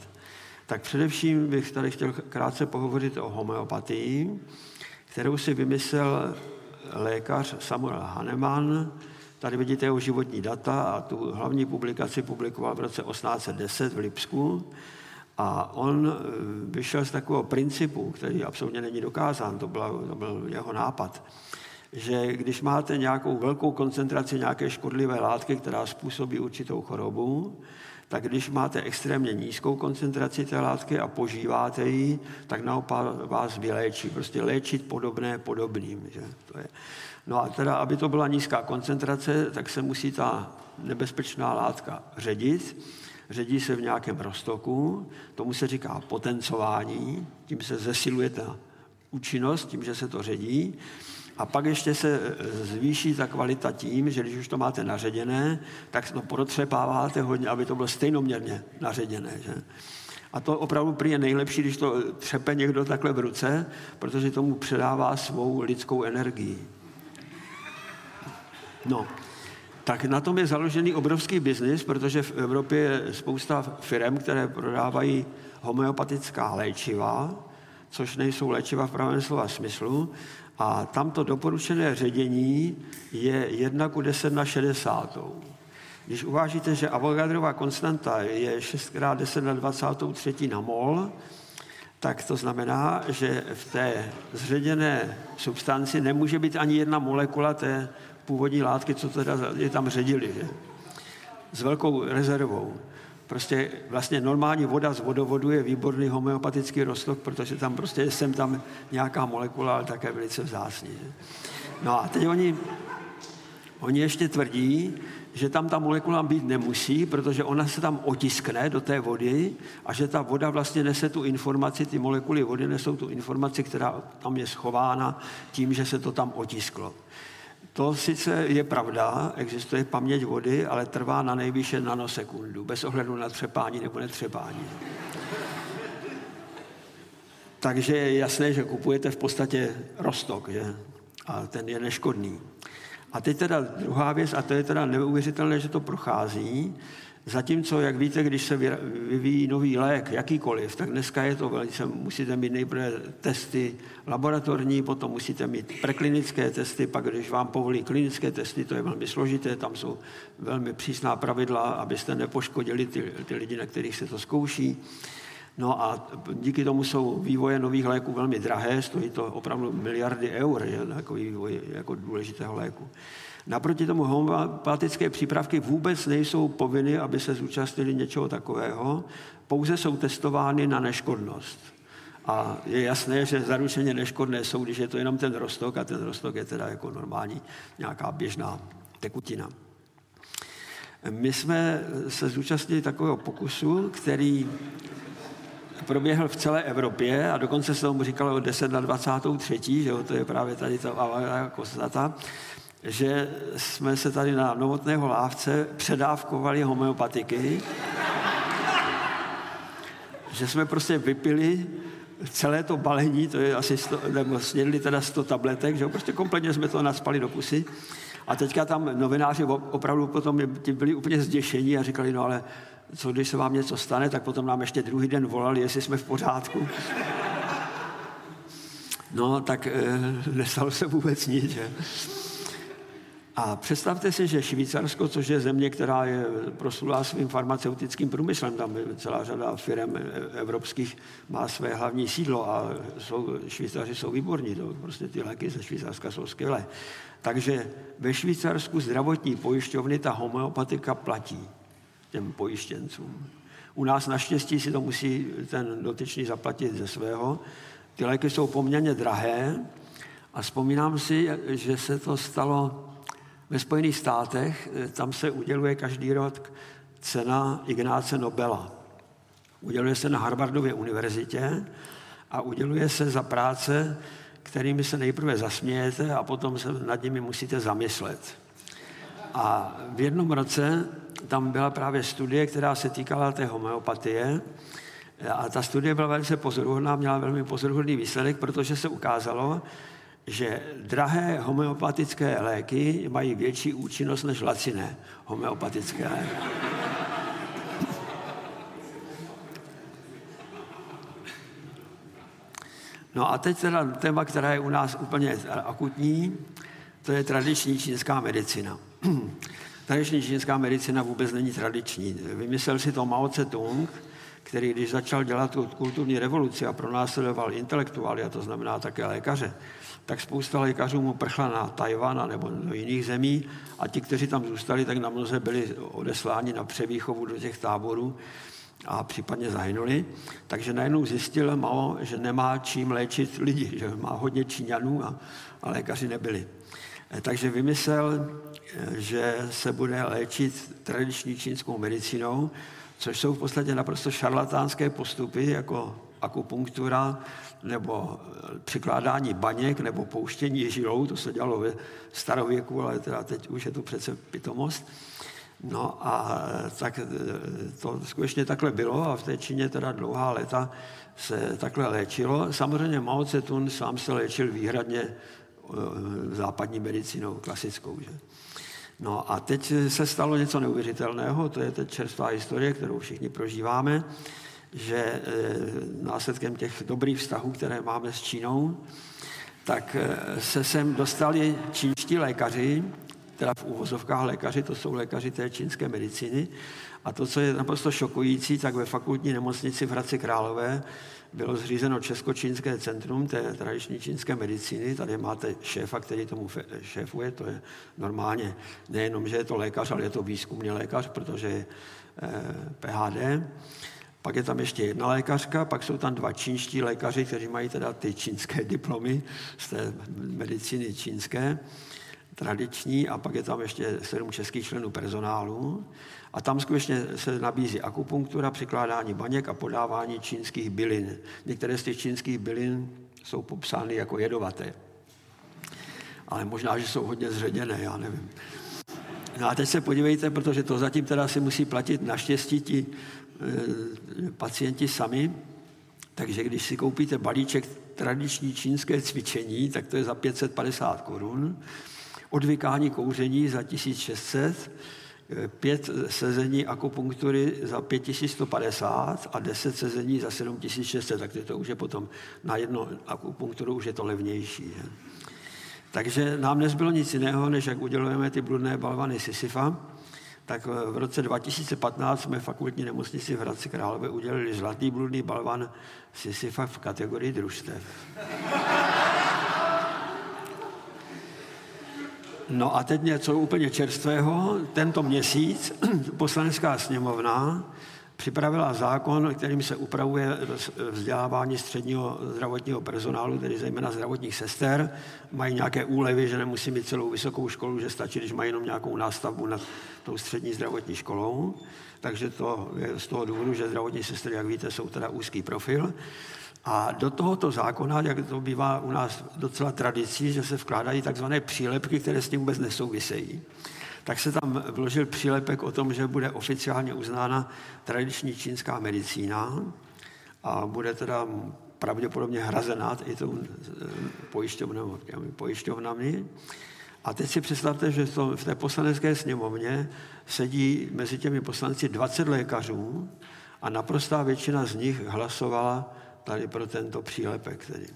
Tak především bych tady chtěl krátce pohovořit o homeopatii, kterou si vymyslel lékař Samuel Hahnemann. Tady vidíte jeho životní data a tu hlavní publikaci publikoval v roce 1810 v Lipsku. A on eh, vyšel z takového principu, který absolutně není dokázán, to, byla, to byl jeho nápad, že když máte nějakou velkou koncentraci nějaké škodlivé látky, která způsobí určitou chorobu, tak když máte extrémně nízkou koncentraci té látky a požíváte ji, tak naopak vás vyléčí. Prostě léčit podobné podobným. Že? To je. No a teda, aby to byla nízká koncentrace, tak se musí ta nebezpečná látka ředit. Ředí se v nějakém roztoku, tomu se říká potencování, tím se zesiluje ta účinnost, tím, že se to ředí. A pak ještě se e, zvýší ta kvalita tím, že když už to máte naředěné, tak to protřepáváte hodně, aby to bylo stejnoměrně naředěné. Že? A to opravdu prý je nejlepší, když to třepe někdo takhle v ruce, protože tomu předává svou lidskou energii. No, tak na tom je založený obrovský biznis, protože v Evropě je spousta firm, které prodávají homeopatická léčiva, což nejsou léčiva v pravém slova smyslu, a tamto doporučené ředění je 1 ku 10 na 60. Když uvážíte, že Avogadrova konstanta je 6 x 10 na 23 na mol, tak to znamená, že v té zředěné substanci nemůže být ani jedna molekula té původní látky, co teda je tam ředili, že? s velkou rezervou. Prostě vlastně normální voda z vodovodu je výborný homeopatický rostok, protože tam prostě je sem tam nějaká molekula, ale také velice vzácný. Že? No a teď oni, oni ještě tvrdí, že tam ta molekula být nemusí, protože ona se tam otiskne do té vody a že ta voda vlastně nese tu informaci, ty molekuly vody nesou tu informaci, která tam je schována tím, že se to tam otisklo. To sice je pravda, existuje paměť vody, ale trvá na nejvýše nanosekundu, bez ohledu na třepání nebo netřepání. Takže je jasné, že kupujete v podstatě rostok, že? A ten je neškodný. A teď teda druhá věc, a to je teda neuvěřitelné, že to prochází, Zatímco, jak víte, když se vyvíjí nový lék, jakýkoliv, tak dneska je to velice, musíte mít nejprve testy laboratorní, potom musíte mít preklinické testy, pak když vám povolí klinické testy, to je velmi složité, tam jsou velmi přísná pravidla, abyste nepoškodili ty, ty lidi, na kterých se to zkouší. No a díky tomu jsou vývoje nových léků velmi drahé, stojí to opravdu miliardy eur, je, takový vývoj jako důležitého léku. Naproti tomu homeopatické přípravky vůbec nejsou povinny, aby se zúčastnili něčeho takového, pouze jsou testovány na neškodnost. A je jasné, že zaručeně neškodné jsou, když je to jenom ten rostok a ten rostok je teda jako normální nějaká běžná tekutina. My jsme se zúčastnili takového pokusu, který proběhl v celé Evropě a dokonce se tomu říkalo 10 na 23, že jo, to je právě tady ta kostata že jsme se tady na novotného lávce předávkovali homeopatiky, že jsme prostě vypili celé to balení, to je asi 100, nebo snědli teda 100 tabletek, že prostě kompletně jsme to naspali do pusy. A teďka tam novináři opravdu potom byli úplně zděšení a říkali, no ale co když se vám něco stane, tak potom nám ještě druhý den volali, jestli jsme v pořádku. No, tak e, nestalo se vůbec nic, že? A představte si, že Švýcarsko, což je země, která je proslulá svým farmaceutickým průmyslem, tam je celá řada firm evropských má své hlavní sídlo a jsou, Švýcaři jsou výborní, to prostě ty léky ze Švýcarska jsou skvělé. Takže ve Švýcarsku zdravotní pojišťovny ta homeopatika platí těm pojištěncům. U nás naštěstí si to musí ten dotyčný zaplatit ze svého. Ty léky jsou poměrně drahé a vzpomínám si, že se to stalo Ve Spojených státech eh, tam se uděluje každý rok cena Ignáce Nobela. Uděluje se na Harvardově univerzitě a uděluje se za práce, kterými se nejprve zasmějete a potom se nad nimi musíte zamyslet. A v jednom roce tam byla právě studie, která se týkala té homeopatie. A ta studie byla velice pozoruhodná, měla velmi pozoruhodný výsledek, protože se ukázalo, že drahé homeopatické léky mají větší účinnost než laciné homeopatické léky. No a teď teda téma, která je u nás úplně akutní, to je tradiční čínská medicina. tradiční čínská medicina vůbec není tradiční. Vymyslel si to Mao Tse-tung, který když začal dělat tu kulturní revoluci a pronásledoval intelektuály, a to znamená také lékaře, tak spousta lékařů mu prchla na Tajvan nebo do jiných zemí a ti, kteří tam zůstali, tak na mnoze byli odesláni na převýchovu do těch táborů a případně zahynuli. Takže najednou zjistil Mao, že nemá čím léčit lidi, že má hodně Číňanů a, a lékaři nebyli. Eh, takže vymyslel, eh, že se bude léčit tradiční čínskou medicínou, což jsou v podstatě naprosto šarlatánské postupy, jako akupunktura, nebo eh, přikládání baněk, nebo pouštění žilou, to se dělalo ve starověku, ale teda teď už je to přece pitomost. No a tak to skutečně takhle bylo a v té Číně teda dlouhá léta se takhle léčilo. Samozřejmě Mao Tse-tung sám se léčil výhradně západní medicínou klasickou. Že? No a teď se stalo něco neuvěřitelného, to je teď čerstvá historie, kterou všichni prožíváme, že e, následkem těch dobrých vztahů, které máme s Čínou, tak e, se sem dostali čínští lékaři, teda v úvozovkách lékaři, to jsou lékaři té čínské medicíny. A to, co je naprosto šokující, tak ve fakultní nemocnici v Hradci Králové bylo zřízeno Česko-čínské centrum té tradiční čínské medicíny. Tady máte šéfa, který tomu šéfuje, to je normálně nejenom, že je to lékař, ale je to výzkumný lékař, protože je eh, PHD. Pak je tam ještě jedna lékařka, pak jsou tam dva čínští lékaři, kteří mají teda ty čínské diplomy z té medicíny čínské tradiční a pak je tam ještě sedm českých členů personálu. A tam skutečně se nabízí akupunktura, přikládání baněk a podávání čínských bylin. Některé z těch čínských bylin jsou popsány jako jedovaté. Ale možná, že jsou hodně zředěné, já nevím. No a teď se podívejte, protože to zatím teda si musí platit naštěstí ti pacienti sami, takže když si koupíte balíček tradiční čínské cvičení, tak to je za 550 korun odvykání kouření za 1600, pět sezení akupunktury za 5150 a 10 sezení za 7600, tak to už je potom na jedno akupunkturu už je to levnější. Že? Takže nám nezbylo nic jiného, než jak udělujeme ty bludné balvany Sisyfa, tak v roce 2015 jsme fakultní nemocnici v Hradci Králové udělali zlatý bludný balvan Sisyfa v kategorii družstev. No a teď něco úplně čerstvého. Tento měsíc poslanecká sněmovna připravila zákon, kterým se upravuje vzdělávání středního zdravotního personálu, tedy zejména zdravotních sester. Mají nějaké úlevy, že nemusí mít celou vysokou školu, že stačí, když mají jenom nějakou nástavbu nad tou střední zdravotní školou. Takže to je z toho důvodu, že zdravotní sestry, jak víte, jsou teda úzký profil. A do tohoto zákona, jak to bývá u nás docela tradicí, že se vkládají takzvané přílepky, které s tím vůbec nesouvisejí, tak se tam vložil přílepek o tom, že bude oficiálně uznána tradiční čínská medicína a bude teda pravděpodobně hrazená i tou pojišťovnou, pojišťovnami. A teď si představte, že v té poslanecké sněmovně sedí mezi těmi poslanci 20 lékařů a naprostá většina z nich hlasovala tady pro tento přílepek. Tedy.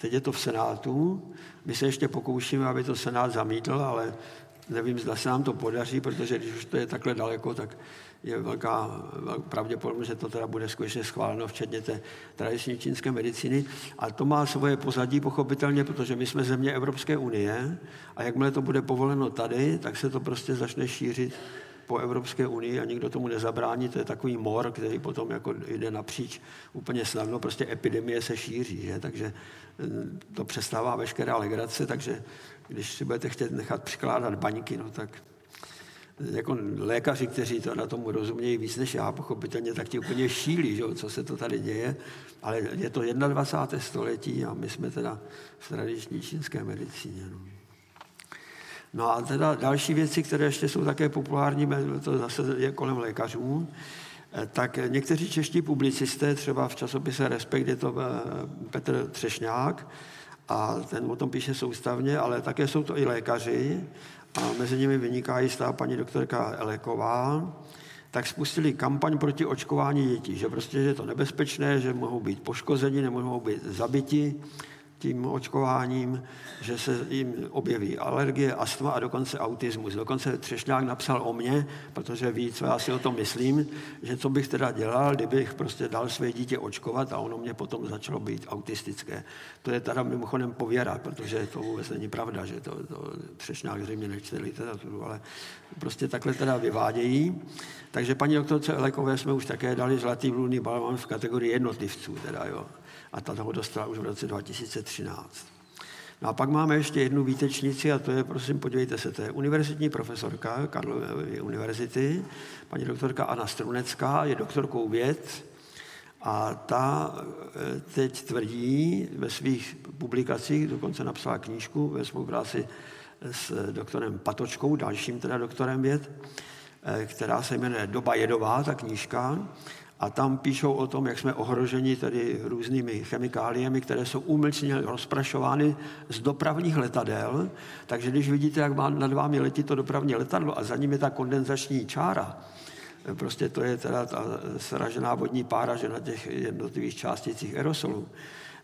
Teď je to v Senátu. My se ještě pokoušíme, aby to Senát zamítl, ale nevím, zda se nám to podaří, protože když už to je takhle daleko, tak je velká pravděpodobnost, že to teda bude skutečně schváleno, včetně té tradiční čínské medicíny. A to má svoje pozadí pochopitelně, protože my jsme země Evropské unie a jakmile to bude povoleno tady, tak se to prostě začne šířit po Evropské unii a nikdo tomu nezabrání, to je takový mor, který potom jako jde napříč úplně snadno, prostě epidemie se šíří, že? takže eh, to přestává veškerá legrace, takže když si budete chtět nechat přikládat baňky, no tak jako lékaři, kteří to na tomu rozumějí víc než já, pochopitelně, tak ti úplně šílí, že, co se to tady děje, ale je to 21. století a my jsme teda v tradiční čínské medicíně. No. No a teda další věci, které ještě jsou také populární, to zase je kolem lékařů, eh, tak někteří čeští publicisté, třeba v časopise Respekt je to eh, Petr Třešňák, a ten o tom píše soustavně, ale také jsou to i lékaři a mezi nimi vyniká jistá paní doktorka Eleková, tak spustili kampaň proti očkování dětí, že prostě je to nebezpečné, že mohou být poškozeni, nemohou být zabiti, tím očkováním, že se jim objeví alergie, astma a dokonce autismus. Dokonce Třešňák napsal o mně, protože ví, co já si o tom myslím, že co bych teda dělal, kdybych prostě dal své dítě očkovat a ono mě potom začalo být autistické. To je teda mimochodem pověra, protože to vůbec není pravda, že to, to Třešňák zřejmě nečte literaturu, ale prostě takhle teda vyvádějí. Takže paní doktorce Elekové jsme už také dali zlatý bludný balvan v kategorii jednotlivců. Teda, jo a ta toho dostala už v roce 2013. No a pak máme ještě jednu výtečnici a to je, prosím, podívejte se, to je univerzitní profesorka Karlovy univerzity, paní doktorka Anna Strunecká, je doktorkou věd a ta e, teď tvrdí ve svých publikacích, dokonce napsala knížku ve spolupráci s doktorem Patočkou, dalším teda doktorem věd, e, která se jmenuje Doba jedová, ta knížka, a tam píšou o tom, jak jsme ohroženi tady různými chemikáliemi, které jsou úmyslně rozprašovány z dopravních letadel. Takže když vidíte, jak má nad vámi letí to dopravní letadlo a za ním je ta kondenzační čára, prostě to je teda ta sražená vodní pára, že na těch jednotlivých částicích aerosolů,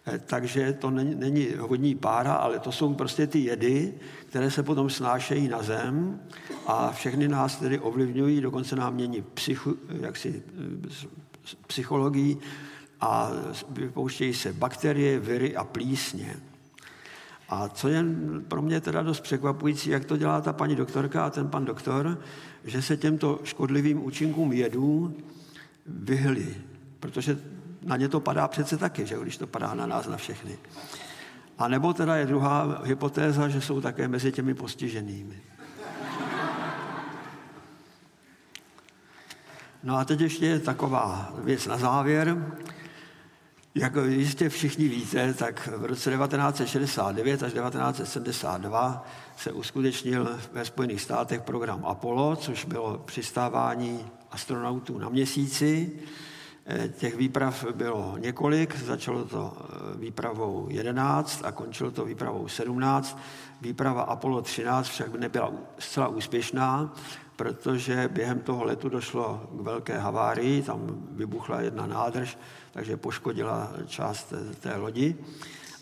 eh, takže to není, není vodní pára, ale to jsou prostě ty jedy, které se potom snášejí na zem a všechny nás tedy ovlivňují, dokonce nám mění psychu, jaksi, psychologií a vypouštějí se bakterie, viry a plísně. A co je pro mě teda dost překvapující, jak to dělá ta paní doktorka a ten pan doktor, že se těmto škodlivým účinkům jedů vyhli, protože na ně to padá přece taky, že když to padá na nás, na všechny. A nebo teda je druhá hypotéza, že jsou také mezi těmi postiženými. No a teď ještě taková věc na závěr. Jak jistě všichni víte, tak v roce 1969 až 1972 se uskutečnil ve Spojených státech program Apollo, což bylo přistávání astronautů na měsíci. Těch výprav bylo několik, začalo to eh, výpravou 11 a končilo to výpravou 17. Výprava Apollo 13 však nebyla zcela úspěšná, protože během toho letu došlo k velké havárii, tam vybuchla jedna nádrž, takže poškodila část té, lodi.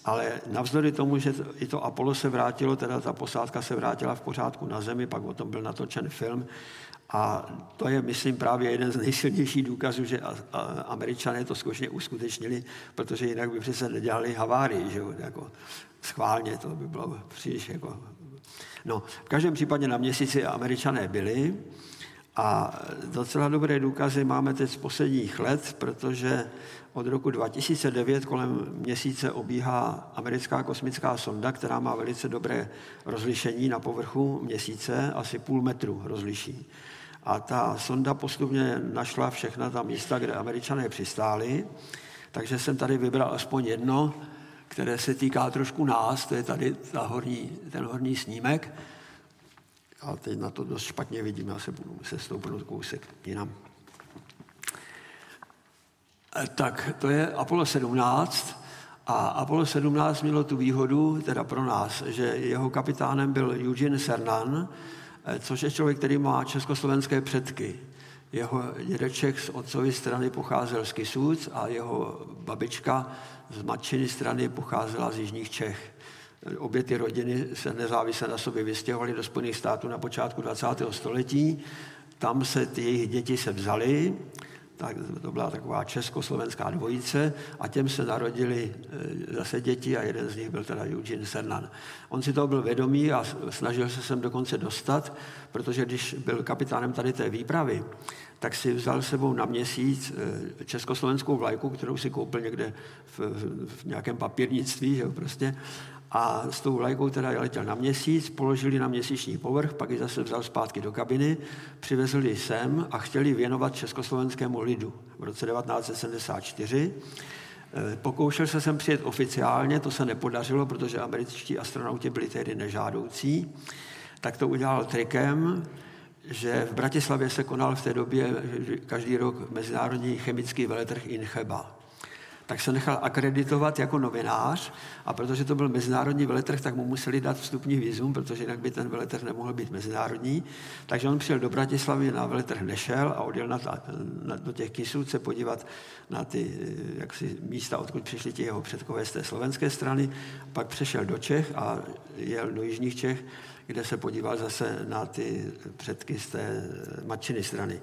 Ale navzdory tomu, že i to Apollo se vrátilo, teda ta posádka se vrátila v pořádku na Zemi, pak o tom byl natočen film. A to je, myslím, právě jeden z nejsilnějších důkazů, že američané to skutečně uskutečnili, protože jinak by přece nedělali havárii, že jo, jako schválně, to by bylo příliš jako No, v každém případě na měsíci američané byli a docela dobré důkazy máme teď z posledních let, protože od roku 2009 kolem měsíce obíhá americká kosmická sonda, která má velice dobré rozlišení na povrchu měsíce, asi půl metru rozliší. A ta sonda postupně našla všechna ta místa, kde američané přistáli, takže jsem tady vybral aspoň jedno, které se týká trošku nás, to je tady ta horní, ten horní snímek. A teď na to dost špatně vidím, já se budu se stoupnout kousek jinam. E, tak to je Apollo 17 a Apollo 17 mělo tu výhodu, teda pro nás, že jeho kapitánem byl Eugene Cernan, e, což je člověk, který má československé předky. Jeho dědeček z otcovy strany pocházel z Kisúc a jeho babička z matčiny strany pocházela z jižních Čech. Obě ty rodiny se nezávisle na sobě vystěhovaly do Spojených států na počátku 20. století. Tam se ty jejich děti se vzaly, tak to byla taková československá dvojice a těm se narodili e, zase děti a jeden z nich byl teda Eugene Cernan. On si toho byl vědomý a snažil se sem dokonce dostat, protože když byl kapitánem tady té výpravy, tak si vzal sebou na měsíc e, československou vlajku, kterou si koupil někde v, v nějakém papírnictví, že jo, prostě, a s tou vlajkou teda letěl na měsíc, položili na měsíční povrch, pak ji zase vzal zpátky do kabiny, přivezli ji sem a chtěli věnovat československému lidu v roce 1974. Eh, pokoušel se sem přijet oficiálně, to se nepodařilo, protože američtí astronauti byli tehdy nežádoucí. Tak to udělal trikem, že v Bratislavě se konal v té době každý rok mezinárodní chemický veletrh Incheba tak se nechal akreditovat jako novinář a protože to byl mezinárodní veletrh, tak mu museli dát vstupní výzum, protože jinak by ten veletrh nemohl být mezinárodní. Takže on přijel do Bratislavy, na veletrh nešel a odjel na ta, na, do těch Kysuc se podívat na ty jaksi, místa, odkud přišli ti jeho předkové z té slovenské strany. Pak přešel do Čech a jel do Jižních Čech, kde se podíval zase na ty předky z té matčiny strany.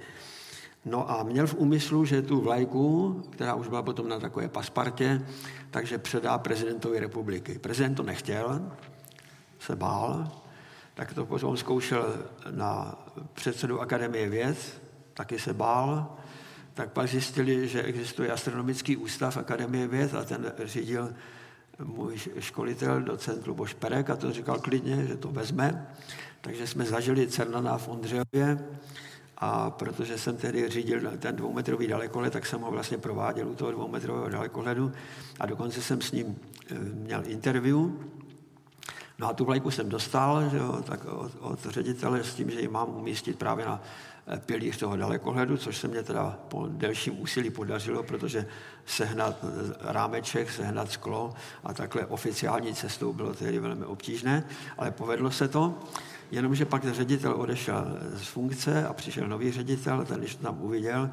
No a měl v úmyslu, že tu vlajku, která už byla potom na takové paspartě, takže předá prezidentovi republiky. Prezident to nechtěl, se bál, tak to potom zkoušel na předsedu Akademie věd, taky se bál, tak pak zjistili, že existuje astronomický ústav Akademie věd a ten řídil můj školitel, docent Luboš Perek a to říkal klidně, že to vezme. Takže jsme zažili Cernana v Ondřejově, a protože jsem tedy řídil ten dvoumetrový dalekohled, tak jsem ho vlastně prováděl u toho dvoumetrového dalekohledu a dokonce jsem s ním eh, měl interview. No a tu vlajku jsem dostal že jo, tak od, od ředitele s tím, že ji mám umístit právě na eh, pilíř toho dalekohledu, což se mě teda po delším úsilí podařilo, protože sehnat eh, rámeček, sehnat sklo a takhle oficiální cestou bylo tedy velmi obtížné, ale povedlo se to. Jenomže pak ředitel odešel z funkce a přišel nový ředitel, ten když to tam uviděl,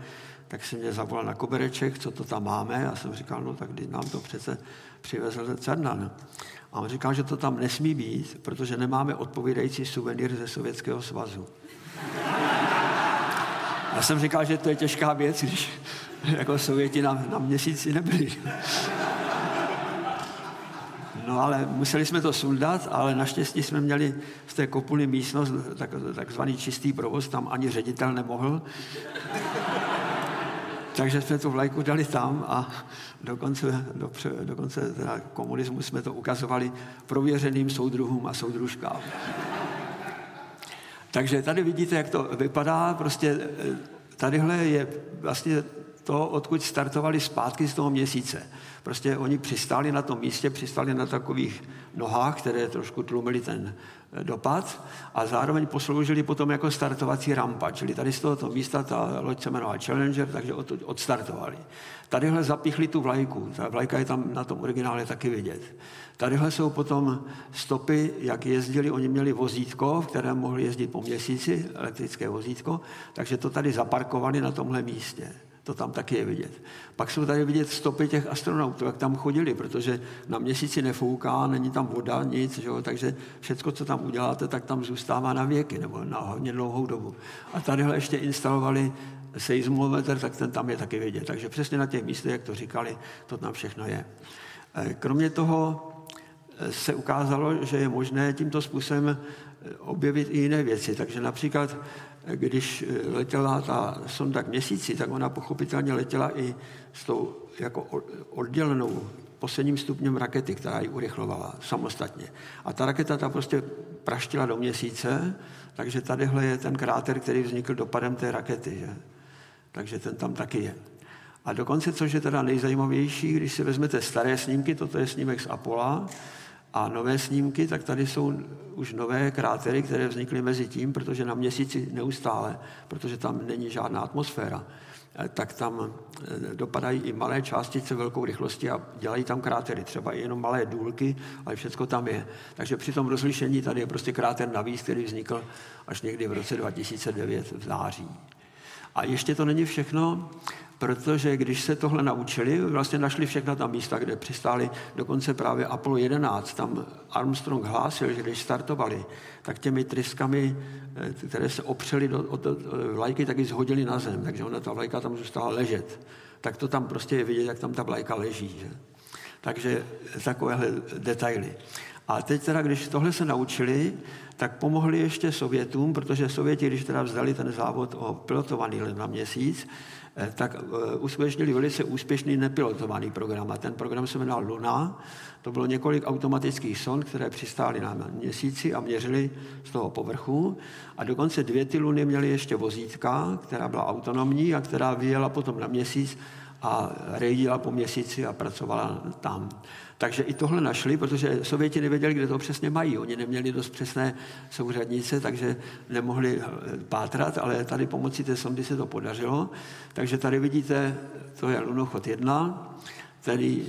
tak si mě zavolal na kobereček, co to tam máme. A jsem říkal, no tak když nám to přece přivezl Cernan. A on říkal, že to tam nesmí být, protože nemáme odpovídající suvenýr ze Sovětského svazu. Já jsem říkal, že to je těžká věc, když jako Sověti na, na měsíci nebyli. No ale museli jsme to sundat, ale naštěstí jsme měli z té kopuly místnost, tak, takzvaný čistý provoz, tam ani ředitel nemohl. Takže jsme tu vlajku dali tam a dokonce, do, dokonce teda komunismu jsme to ukazovali prověřeným soudruhům a soudružkám. Takže tady vidíte, jak to vypadá. Prostě eh, tadyhle je vlastně to, odkud startovali zpátky z toho měsíce. Prostě oni přistáli na tom místě, přistáli na takových nohách, které trošku tlumili ten eh, dopad a zároveň posloužili potom jako startovací rampa. Čili tady z tohoto místa ta loď se jmenovala Challenger, takže od, odstartovali. Tadyhle zapichli tu vlajku. Ta vlajka je tam na tom originále taky vidět. Tadyhle jsou potom stopy, jak jezdili, oni měli vozítko, v kterém mohli jezdit po měsíci, elektrické vozítko, takže to tady zaparkovali na tomhle místě. To tam taky je vidět. Pak jsou tady vidět stopy těch astronautů, jak tam chodili, protože na měsíci nefouká, není tam voda, nic, že jo? takže všechno, co tam uděláte, tak tam zůstává na věky nebo na hodně dlouhou dobu. A tadyhle ještě instalovali seismometr, tak ten tam je taky vidět. Takže přesně na těch místech, jak to říkali, to tam všechno je. Eh, kromě toho eh, se ukázalo, že je možné tímto způsobem eh, objevit i jiné věci. Takže například když letěla ta sonda k měsíci, tak ona pochopitelně letěla i s tou jako oddělenou posledním stupněm rakety, která ji urychlovala samostatně. A ta raketa ta prostě praštila do měsíce, takže tadyhle je ten kráter, který vznikl dopadem té rakety. Že? Takže ten tam taky je. A dokonce, což je teda nejzajímavější, když si vezmete staré snímky, toto je snímek z Apola, a nové snímky, tak tady jsou už nové krátery, které vznikly mezi tím, protože na měsíci neustále, protože tam není žádná atmosféra, eh, tak tam eh, dopadají i malé částice velkou rychlostí a dělají tam krátery, třeba i jenom malé důlky, ale všechno tam je. Takže při tom rozlišení tady je prostě kráter navíc, který vznikl až někdy v roce 2009 v září. A ještě to není všechno, protože když se tohle naučili, vlastně našli všechna ta místa, kde přistáli, dokonce právě Apollo 11, tam Armstrong hlásil, že když startovali, tak těmi tryskami, eh, které se opřely do, od, od vlajky, tak ji zhodili na zem, takže ona ta vlajka tam zůstala ležet. Tak to tam prostě je vidět, jak tam ta vlajka leží. Že? Takže takovéhle detaily. A teď teda, když tohle se naučili, tak pomohli ještě Sovětům, protože Sověti, když teda vzdali ten závod o pilotovaný let na měsíc, eh, tak eh, uskutečnili velice úspěšný nepilotovaný program. A ten program se jmenoval Luna. To bylo několik automatických sond, které přistály na měsíci a měřili z toho povrchu. A dokonce dvě ty luny měly ještě vozítka, která byla autonomní a která vyjela potom na měsíc a rejdila po měsíci a pracovala tam. Takže i tohle našli, protože Sověti nevěděli, kde to přesně mají. Oni neměli dost přesné souřadnice, takže nemohli eh, pátrat, ale tady pomocí té sondy se to podařilo. Takže tady vidíte, to je lunochod 1, tady,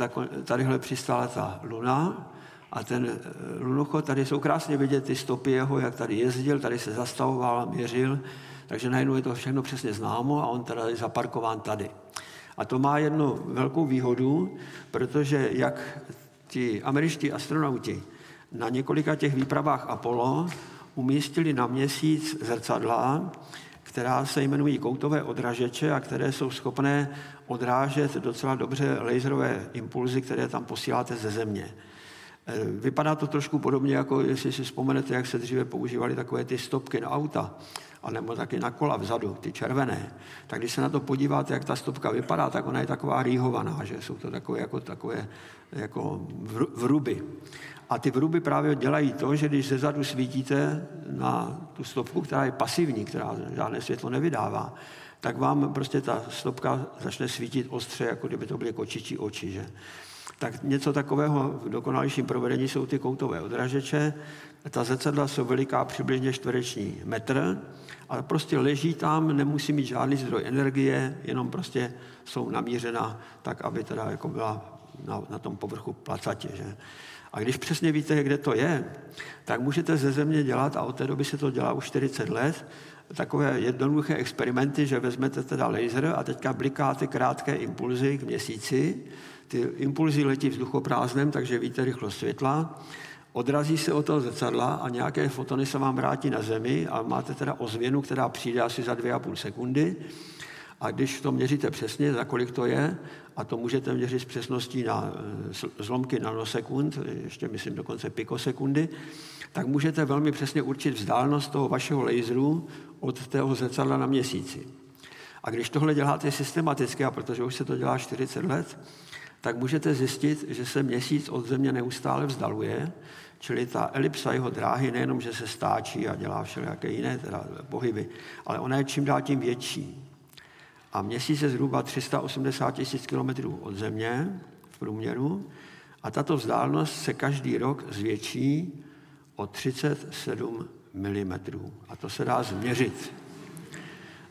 eh, tadyhle přistála ta luna, a ten eh, lunochod, tady jsou krásně vidět ty stopy jeho, jak tady jezdil, tady se zastavoval, měřil, takže najednou je to všechno přesně známo a on teda je zaparkován tady. A to má jednu velkou výhodu, protože jak ti američtí astronauti na několika těch výpravách Apollo umístili na měsíc zrcadla, která se jmenují koutové odražeče a které jsou schopné odrážet docela dobře laserové impulzy, které tam posíláte ze Země. E, vypadá to trošku podobně, jako jestli si vzpomenete, jak se dříve používaly takové ty stopky na auta nebo taky na kola vzadu, ty červené, tak když se na to podíváte, jak ta stopka vypadá, tak ona je taková rýhovaná, že jsou to takové jako, takové jako vruby. A ty vruby právě dělají to, že když zezadu svítíte na tu stopku, která je pasivní, která žádné světlo nevydává, tak vám prostě ta stopka začne svítit ostře, jako kdyby to byly kočičí oči. Že? Tak něco takového v dokonalejším provedení jsou ty koutové odražeče. Ta zrcadla jsou veliká přibližně čtvereční metr ale prostě leží tam, nemusí mít žádný zdroj energie, jenom prostě jsou namířena tak, aby teda jako byla na, na tom povrchu placatě. Že? A když přesně víte, kde to je, tak můžete ze země dělat, a od té doby se to dělá už 40 let, takové jednoduché experimenty, že vezmete teda laser a teďka blikáte krátké impulzy k měsíci, ty impulzy letí vzduchoprázdnem, takže víte rychlost světla odrazí se od toho zrcadla a nějaké fotony se vám vrátí na Zemi a máte teda ozvěnu, která přijde asi za dvě a půl sekundy. A když to měříte přesně, za kolik to je, a to můžete měřit s přesností na eh, zlomky nanosekund, ještě myslím dokonce pikosekundy, tak můžete velmi přesně určit vzdálenost toho vašeho laseru od toho zrcadla na měsíci. A když tohle děláte systematicky, a protože už se to dělá 40 let, tak můžete zjistit, že se měsíc od Země neustále vzdaluje Čili ta elipsa jeho dráhy nejenom, že se stáčí a dělá všelijaké jiné teda pohyby, ale ona je čím dál tím větší. A měsíc je zhruba 380 tisíc kilometrů od Země v průměru a tato vzdálenost se každý rok zvětší o 37 mm. A to se dá změřit.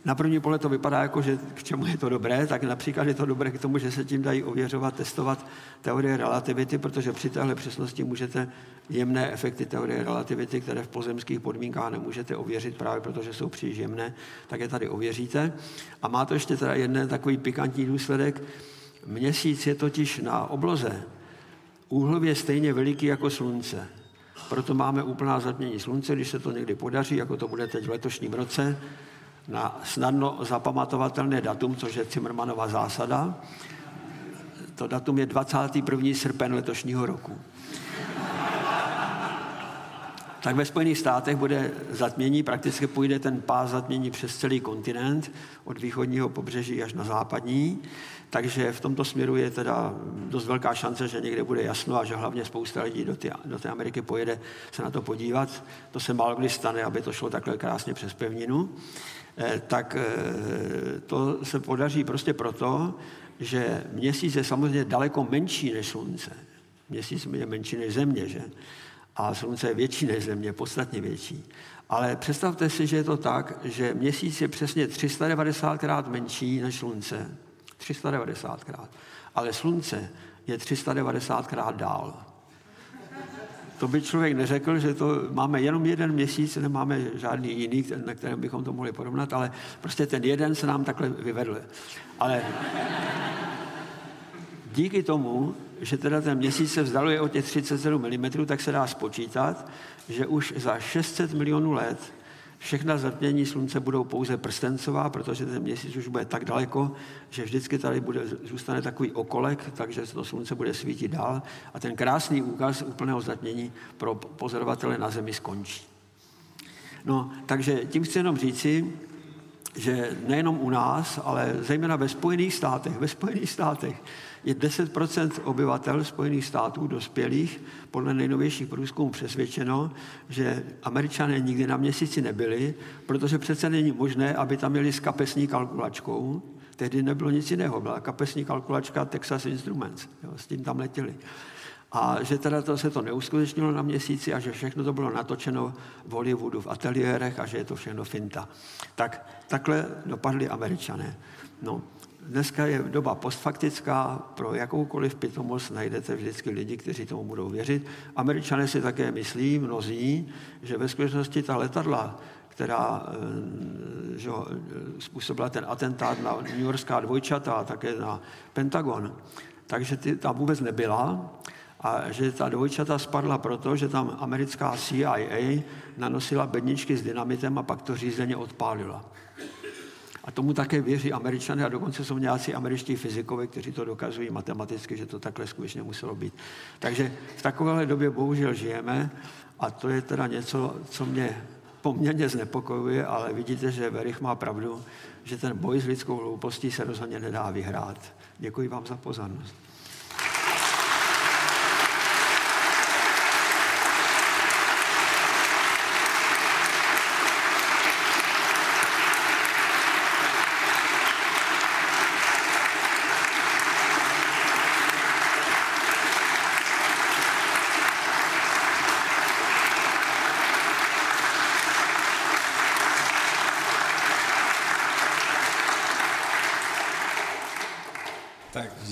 Na první pohled to vypadá jako, že k čemu je to dobré, tak například je to dobré k tomu, že se tím dají ověřovat, testovat teorie relativity, protože při téhle přesnosti můžete jemné efekty teorie relativity, které v pozemských podmínkách nemůžete ověřit právě protože jsou příliš jemné, tak je tady ověříte. A má to ještě teda jeden takový pikantní důsledek. Měsíc je totiž na obloze úhlově stejně veliký jako slunce. Proto máme úplná zatmění slunce, když se to někdy podaří, jako to bude teď v letošním roce, na snadno zapamatovatelné datum, což je Cimrmanova zásada. To datum je 21. srpen letošního roku. Tak ve Spojených státech bude zatmění, prakticky půjde ten pás zatmění přes celý kontinent, od východního pobřeží až na západní. Takže v tomto směru je teda dost velká šance, že někde bude jasno a že hlavně spousta lidí do, ty, do té Ameriky pojede se na to podívat. To se málo kdy stane, aby to šlo takhle krásně přes pevninu. Eh, tak eh, to se podaří prostě proto, že měsíc je samozřejmě daleko menší než slunce. Měsíc je menší než země, že? A slunce je větší než země, podstatně větší. Ale představte si, že je to tak, že měsíc je přesně 390 krát menší než slunce. 390 krát. Ale slunce je 390 krát dál. To by člověk neřekl, že to máme jenom jeden měsíc, nemáme žádný jiný, na kterém bychom to mohli porovnat, ale prostě ten jeden se nám takhle vyvedl. Ale díky tomu, že teda ten měsíc se vzdaluje o těch 37 mm, tak se dá spočítat, že už za 600 milionů let všechna zatmění slunce budou pouze prstencová, protože ten měsíc už bude tak daleko, že vždycky tady bude, zůstane takový okolek, takže to slunce bude svítit dál a ten krásný úkaz úplného zatmění pro pozorovatele na Zemi skončí. No, takže tím chci jenom říci, že nejenom u nás, ale zejména ve Spojených státech, ve Spojených státech je 10% obyvatel Spojených států dospělých podle nejnovějších průzkumů přesvědčeno, že američané nikdy na měsíci nebyli, protože přece není možné, aby tam měli s kapesní kalkulačkou. Tehdy nebylo nic jiného, byla kapesní kalkulačka Texas Instruments, jo, s tím tam letěli. A že teda to se to neuskutečnilo na měsíci a že všechno to bylo natočeno v Hollywoodu, v ateliérech a že je to všechno finta. Tak takhle dopadli američané. No, Dneska je doba postfaktická, pro jakoukoliv pitomost najdete vždycky lidi, kteří tomu budou věřit. Američané si také myslí, mnozí, že ve skutečnosti ta letadla, která eh, že, způsobila ten atentát na New Yorkská dvojčata a také na Pentagon, takže ty, tam vůbec nebyla a že ta dvojčata spadla proto, že tam americká CIA nanosila bedničky s dynamitem a pak to řízeně odpálila. A tomu také věří američané a dokonce jsou nějací američtí fyzikové, kteří to dokazují matematicky, že to takhle skutečně muselo být. Takže v takovéhle době bohužel žijeme a to je teda něco, co mě poměrně znepokojuje, ale vidíte, že Verich má pravdu, že ten boj s lidskou hloupostí se rozhodně nedá vyhrát. Děkuji vám za pozornost.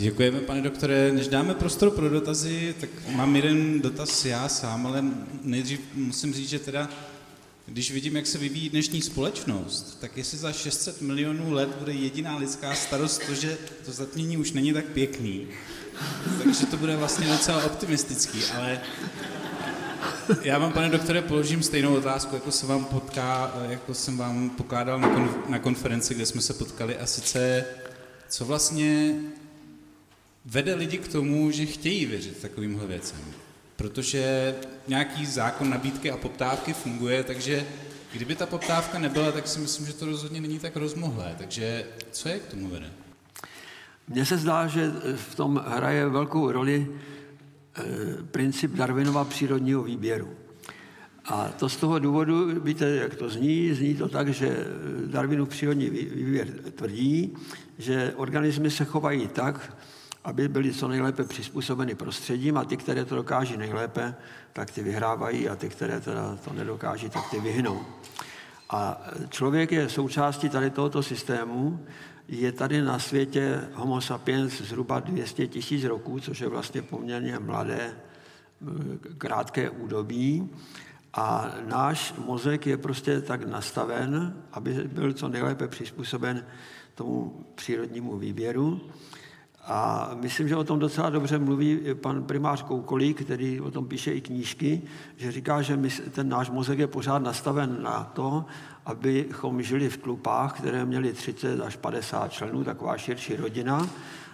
Děkujeme, pane doktore. Než dáme prostor pro dotazy, tak mám jeden dotaz já sám, ale nejdřív musím říct, že teda, když vidím, jak se vyvíjí dnešní společnost, tak jestli za 600 milionů let bude jediná lidská starost to, že to zatmění už není tak pěkný, takže to bude vlastně docela optimistický, ale já vám, pane doktore, položím stejnou otázku, jako jsem vám, potká, jako jsem vám pokládal na, konf- na konferenci, kde jsme se potkali, a sice, co vlastně vede lidi k tomu, že chtějí věřit takovýmhle věcem. Protože nějaký zákon nabídky a poptávky funguje, takže kdyby ta poptávka nebyla, tak si myslím, že to rozhodně není tak rozmohlé. Takže co je k tomu vede? Mně se zdá, že v tom hraje velkou roli e, princip Darwinova přírodního výběru. A to z toho důvodu, víte, jak to zní, zní to tak, že Darwinův přírodní výběr tvrdí, že organismy se chovají tak, aby byly co nejlépe přizpůsobeny prostředím a ty, které to dokáží nejlépe, tak ty vyhrávají a ty, které teda to nedokáží, tak ty vyhnou. A člověk je součástí tady tohoto systému, je tady na světě homo sapiens zhruba 200 tisíc roků, což je vlastně poměrně mladé, krátké údobí. A náš mozek je prostě tak nastaven, aby byl co nejlépe přizpůsoben tomu přírodnímu výběru. A myslím, že o tom docela dobře mluví pan primář Koukolík, který o tom píše i knížky, že říká, že my, ten náš mozek je pořád nastaven na to, abychom žili v tlupách, které měly 30 až 50 členů, taková širší rodina.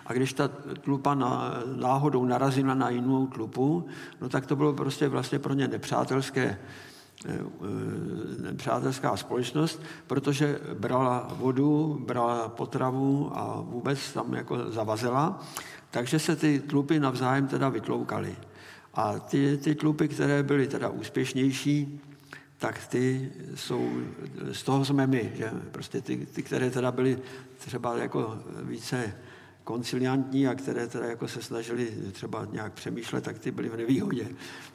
A když ta tlupa na, náhodou narazila na jinou tlupu, no tak to bylo prostě vlastně pro ně nepřátelské přátelská společnost, protože brala vodu, brala potravu a vůbec tam jako zavazela, takže se ty tlupy navzájem teda vytloukaly. A ty, ty tlupy, které byly teda úspěšnější, tak ty jsou, z toho jsme my, že prostě ty, ty které teda byly třeba jako více konciliantní a které teda jako se snažili třeba nějak přemýšlet, tak ty byly v nevýhodě.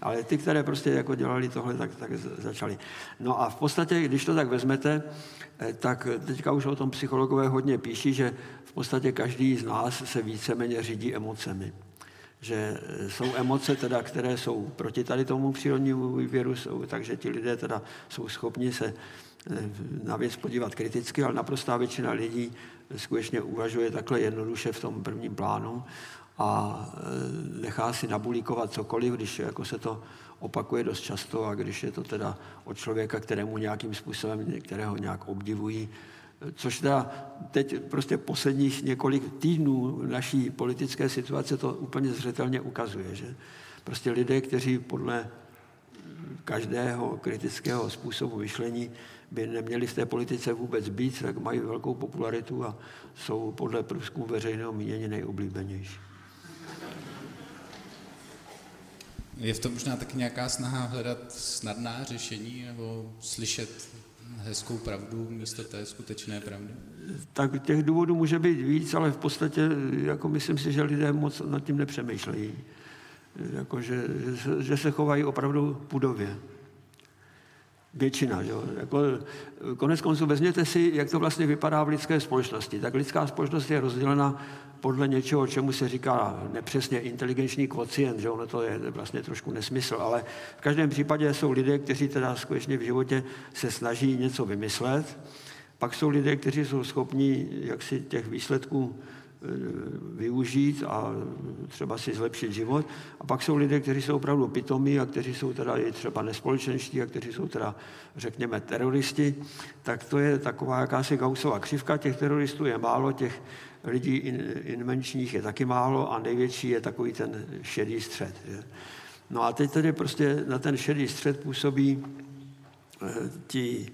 Ale ty, které prostě jako dělali tohle, tak, tak začali. No a v podstatě, když to tak vezmete, eh, tak teďka už o tom psychologové hodně píší, že v podstatě každý z nás se víceméně řídí emocemi. že jsou emoce, teda, které jsou proti tady tomu přírodnímu výběru, jsou, takže ti lidé teda jsou schopni se eh, na věc podívat kriticky, ale naprostá většina lidí skutečně uvažuje takhle jednoduše v tom prvním plánu a eh, nechá si nabulíkovat cokoliv, když jako se to opakuje dost často a když je to teda od člověka, kterému nějakým způsobem, kterého nějak obdivují, což teda teď prostě posledních několik týdnů naší politické situace to úplně zřetelně ukazuje, že prostě lidé, kteří podle každého kritického způsobu myšlení by neměli v té politice vůbec být, tak mají velkou popularitu a jsou podle průzkumu veřejného mínění nejoblíbenější. Je v tom možná taky nějaká snaha hledat snadná řešení nebo slyšet hezkou pravdu místo té skutečné pravdy? Tak těch důvodů může být víc, ale v podstatě jako myslím si, že lidé moc nad tím nepřemýšlejí. Jako, že, že, že se chovají opravdu pudově. Většina. Že? Jako, konec konců vezměte si, jak to vlastně vypadá v lidské společnosti. Tak lidská společnost je rozdělena podle něčeho, čemu se říká nepřesně inteligenční kvocient, že ono to je vlastně trošku nesmysl, ale v každém případě jsou lidé, kteří teda skutečně v životě se snaží něco vymyslet, pak jsou lidé, kteří jsou schopni jaksi těch výsledků využít a třeba si zlepšit život. A pak jsou lidé, kteří jsou opravdu pitomí a kteří jsou teda i třeba nespolečenští a kteří jsou teda, řekněme, teroristi. Tak to je taková jakási gausová křivka. Těch teroristů je málo, těch lidí invenčních je taky málo a největší je takový ten šedý střed. Že? No a teď tedy prostě na ten šedý střed působí eh, ti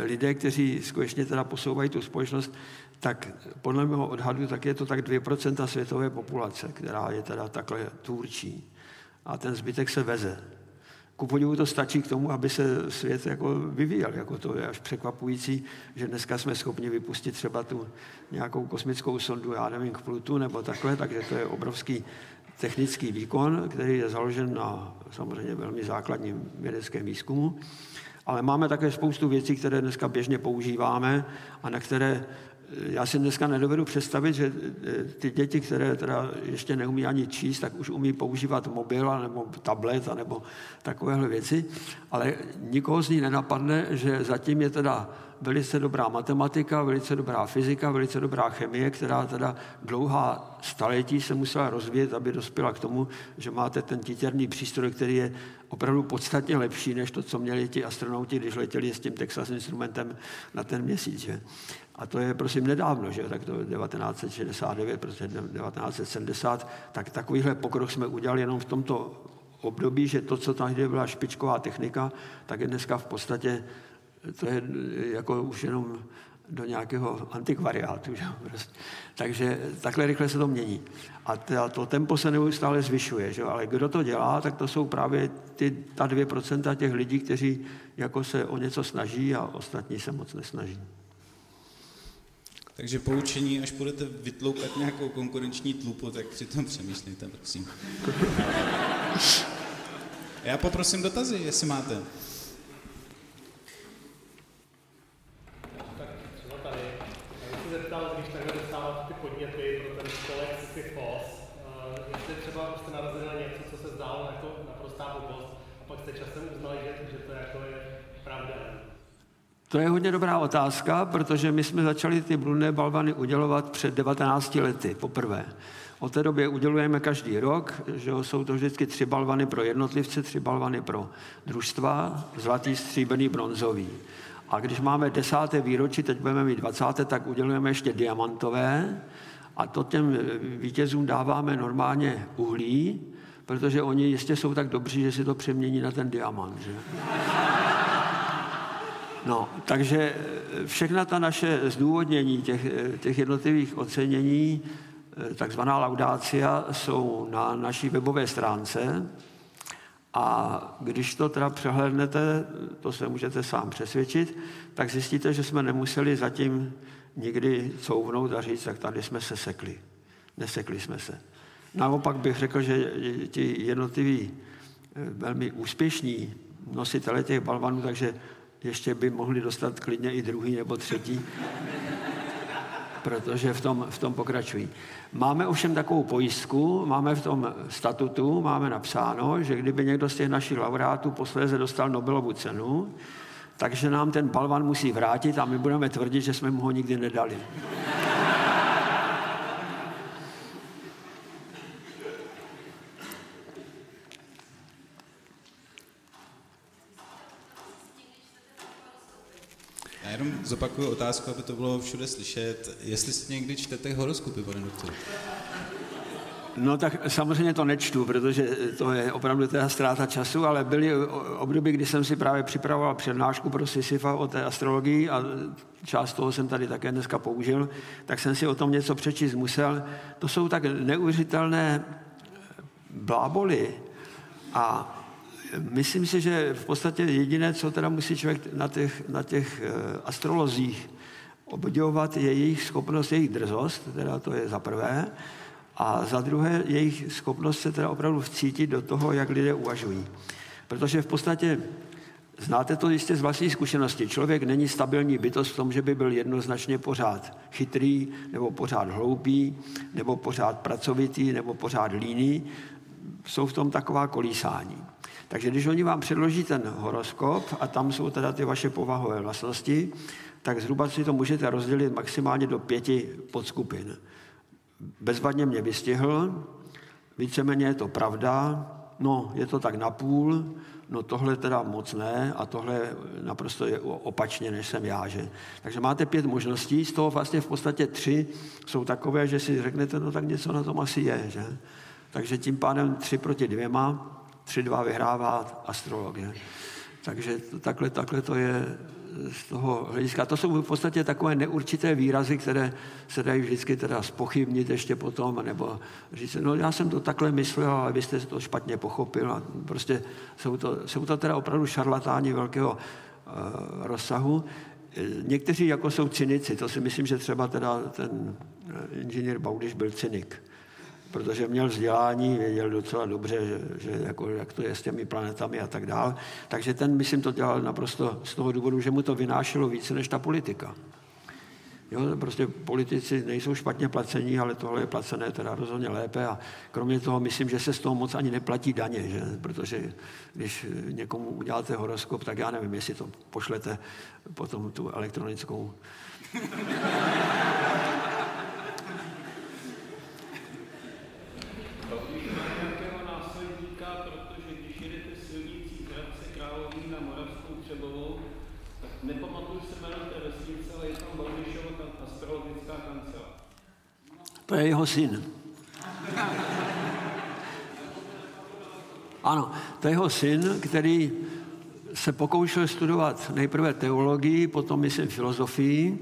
lidé, kteří skutečně teda posouvají tu společnost, tak podle mého odhadu tak je to tak 2% světové populace, která je teda takhle tvůrčí. A ten zbytek se veze ku podivu to stačí k tomu, aby se svět jako vyvíjel. Jako to je až překvapující, že dneska jsme schopni vypustit třeba tu nějakou kosmickou sondu, já nevím, k Plutu nebo takhle, takže to je obrovský technický výkon, který je založen na samozřejmě velmi základním vědeckém výzkumu. Ale máme také spoustu věcí, které dneska běžně používáme a na které já si dneska nedovedu představit, že eh, ty děti, které teda ještě neumí ani číst, tak už umí používat mobil nebo tablet nebo takovéhle věci, ale nikoho z ní nenapadne, že zatím je teda velice dobrá matematika, velice dobrá fyzika, velice dobrá chemie, která teda dlouhá staletí se musela rozvíjet, aby dospěla k tomu, že máte ten titěrný přístroj, který je opravdu podstatně lepší, než to, co měli ti astronauti, když letěli s tím Texas instrumentem na ten měsíc. Že? A to je prosím nedávno, že? tak to 1969, prostě 1970, tak takovýhle pokrok jsme udělali jenom v tomto období, že to, co tehdy byla špičková technika, tak je dneska v podstatě, to je jako už jenom do nějakého antikvariátu. Že? Prostě. Takže takhle rychle se to mění. A to, to tempo se neustále zvyšuje. Že? Ale kdo to dělá, tak to jsou právě ty, ta 2% těch lidí, kteří jako se o něco snaží a ostatní se moc nesnaží. Takže poučení, až budete vytloukat nějakou konkurenční tlupu, tak přitom přemýšlejte, prosím. Já poprosím dotazy, jestli máte. Tak třeba tady. Já bych se zeptal, když takhle dostáváte ty podněty pro ten spolek FOS, uh, jestli třeba jste narazili na něco, co se zdálo jako naprostá blbost, a pak jste časem uznali, že, že to jako je pravda. To je hodně dobrá otázka, protože my jsme začali ty bludné balvany udělovat před 19 lety poprvé. Od té doby udělujeme každý rok, že jsou to vždycky tři balvany pro jednotlivce, tři balvany pro družstva, zlatý, stříbrný, bronzový. A když máme desáté výročí, teď budeme mít dvacáté, tak udělujeme ještě diamantové a to těm vítězům dáváme normálně uhlí, protože oni jistě jsou tak dobří, že si to přemění na ten diamant. Že? No, takže eh, všechna ta naše zdůvodnění těch, eh, těch jednotlivých ocenění, eh, takzvaná laudácia, jsou na naší webové stránce. A když to teda přehlednete, to se můžete sám přesvědčit, tak zjistíte, že jsme nemuseli zatím nikdy couvnout a říct, tak tady jsme se sekli. Nesekli jsme se. Naopak bych řekl, že ti jednotliví velmi úspěšní nositele těch balvanů, takže ještě by mohli dostat klidně i druhý nebo třetí. protože v tom, v tom pokračují. Máme ovšem takovou pojistku, máme v tom statutu, máme napsáno, že kdyby někdo z těch našich laureátů posléze dostal Nobelovu cenu, takže nám ten balvan musí vrátit a my budeme tvrdit, že jsme mu ho nikdy nedali. Jenom zopakuju otázku, aby to bylo všude slyšet. Jestli si někdy čtete horoskopy, pane doktor? No tak samozřejmě to nečtu, protože to je opravdu teda ztráta času, ale byly období, kdy jsem si právě připravoval přednášku pro Sisyfa o té astrologii a část toho jsem tady také dneska použil, tak jsem si o tom něco přečíst musel. To jsou tak neuvěřitelné bláboli a myslím si, že v podstatě jediné, co teda musí člověk na těch, na těch eh, astrolozích obdivovat, je jejich schopnost, jejich drzost, teda to je za prvé, a za druhé jejich schopnost se teda opravdu vcítit do toho, jak lidé uvažují. Protože v podstatě Znáte to jistě z vlastní zkušenosti. Člověk není stabilní bytost v tom, že by byl jednoznačně pořád chytrý, nebo pořád hloupý, nebo pořád pracovitý, nebo pořád líný. Jsou v tom taková kolísání. Takže když oni vám předloží ten horoskop a tam jsou teda ty vaše povahové vlastnosti, tak zhruba si to můžete rozdělit maximálně do pěti podskupin bezvadně mě vystihl, víceméně je to pravda, no je to tak napůl, no tohle teda moc ne a tohle naprosto je opačně, než jsem já. Že? Takže máte pět možností, z toho vlastně v podstatě tři jsou takové, že si řeknete, no tak něco na tom asi je. Že? Takže tím pádem tři proti dvěma, tři dva vyhrává astrologie. Takže takhle, takhle to je z toho hlediska. To jsou v podstatě takové neurčité výrazy, které se dají vždycky teda spochybnit ještě potom, nebo říct, no já jsem to takhle myslel, ale vy jste to špatně pochopil. A prostě jsou to, jsou to teda opravdu šarlatáni velkého uh, rozsahu. Někteří jako jsou cynici, to si myslím, že třeba teda ten eh, inženýr Baudiš byl cynik protože měl vzdělání, věděl docela dobře, že, že jako, jak to je s těmi planetami a tak dál. Takže ten, myslím, to dělal naprosto z toho důvodu, že mu to vynášelo více než ta politika. Jo, prostě politici nejsou špatně placení, ale tohle je placené teda rozhodně lépe a kromě toho myslím, že se z toho moc ani neplatí daně, že? protože když někomu uděláte horoskop, tak já nevím, jestli to pošlete potom tu elektronickou To je jeho syn. Ano, to je jeho syn, který se pokoušel studovat nejprve teologii, potom myslím filozofii.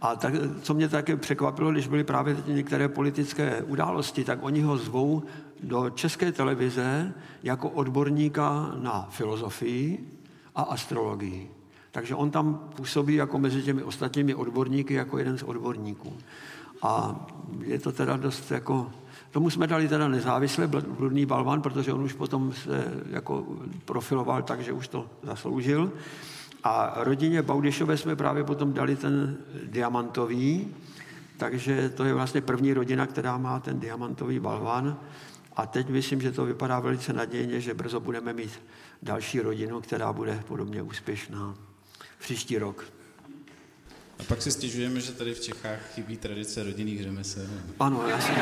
A tak, co mě také překvapilo, když byly právě některé politické události, tak oni ho zvou do české televize jako odborníka na filozofii a astrologii. Takže on tam působí jako mezi těmi ostatními odborníky jako jeden z odborníků. A je to teda dost jako... Tomu jsme dali teda nezávisle bludný balvan, protože on už potom se jako profiloval tak, že už to zasloužil. A rodině Baudišové jsme právě potom dali ten diamantový, takže to je vlastně první rodina, která má ten diamantový balvan. A teď myslím, že to vypadá velice nadějně, že brzo budeme mít další rodinu, která bude podobně úspěšná příští rok. A pak si stěžujeme, že tady v Čechách chybí tradice rodinných řemesel. Ano, jasně.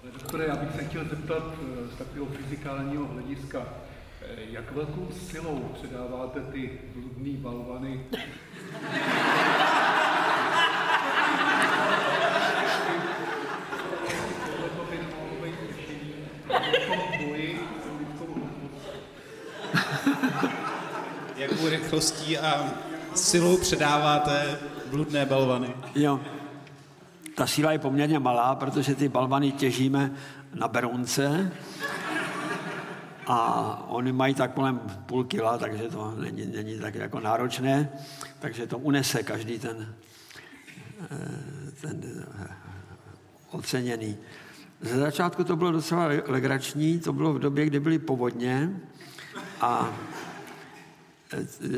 Pane doktore, já bych se chtěl zeptat eh, z takového fyzikálního hlediska, eh, jak velkou silou předáváte ty bludný balvany rychlostí a silou předáváte bludné balvany? Jo. Ta síla je poměrně malá, protože ty balvany těžíme na Berounce a oni mají tak kolem půl kila, takže to není, není tak jako náročné, takže to unese každý ten, eh, ten eh, oceněný. Ze začátku to bylo docela legrační, to bylo v době, kdy byly povodně a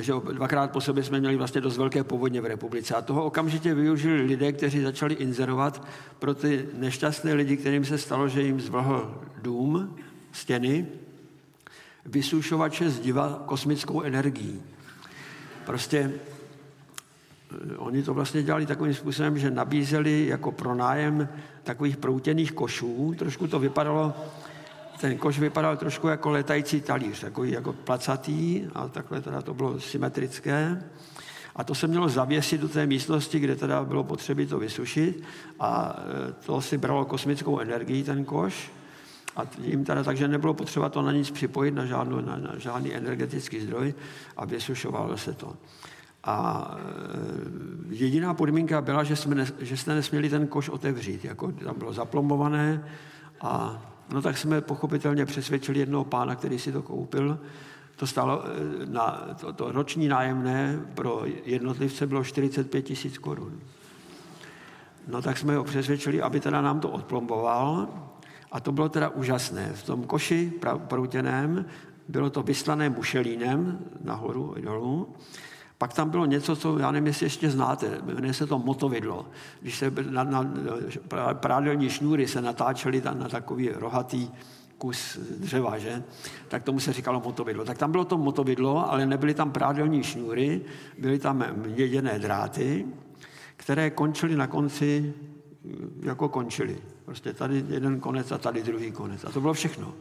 že dvakrát po sobě jsme měli vlastně dost velké povodně v republice. A toho okamžitě využili lidé, kteří začali inzerovat pro ty nešťastné lidi, kterým se stalo, že jim zvlhl dům, stěny, vysušovače zdiva kosmickou energií. Prostě eh, oni to vlastně dělali takovým způsobem, že nabízeli jako pronájem takových proutěných košů. Trošku to vypadalo, ten koš vypadal trošku jako letající talíř, takový jako placatý a takhle teda to bylo symetrické. A to se mělo zavěsit do té místnosti, kde teda bylo potřeba to vysušit a eh, to si bralo kosmickou energii, ten koš. A jim teda takže nebylo potřeba to na nic připojit, na, žádnou, na, na žádný energetický zdroj a vysušovalo se to. A e, jediná podmínka byla, že, jsme ne, že jste nesměli ten koš otevřít, jako tam bylo zaplombované a no tak jsme pochopitelně přesvědčili jednoho pána, který si to koupil, to stalo, e, na, to, to roční nájemné pro jednotlivce bylo 45 tisíc korun. No tak jsme ho přesvědčili, aby teda nám to odplomboval a to bylo teda úžasné. V tom koši proutěném bylo to vyslané mušelínem nahoru i dolů. Pak tam bylo něco, co já nevím, jestli ještě znáte, jmenuje se to motovidlo. Když se na, na prádelní šňůry se natáčely na takový rohatý kus dřeva, že? tak tomu se říkalo motovidlo. Tak tam bylo to motovidlo, ale nebyly tam prádelní šňůry, byly tam měděné dráty, které končily na konci, jako končily. Prostě tady jeden konec a tady druhý konec. A to bylo všechno.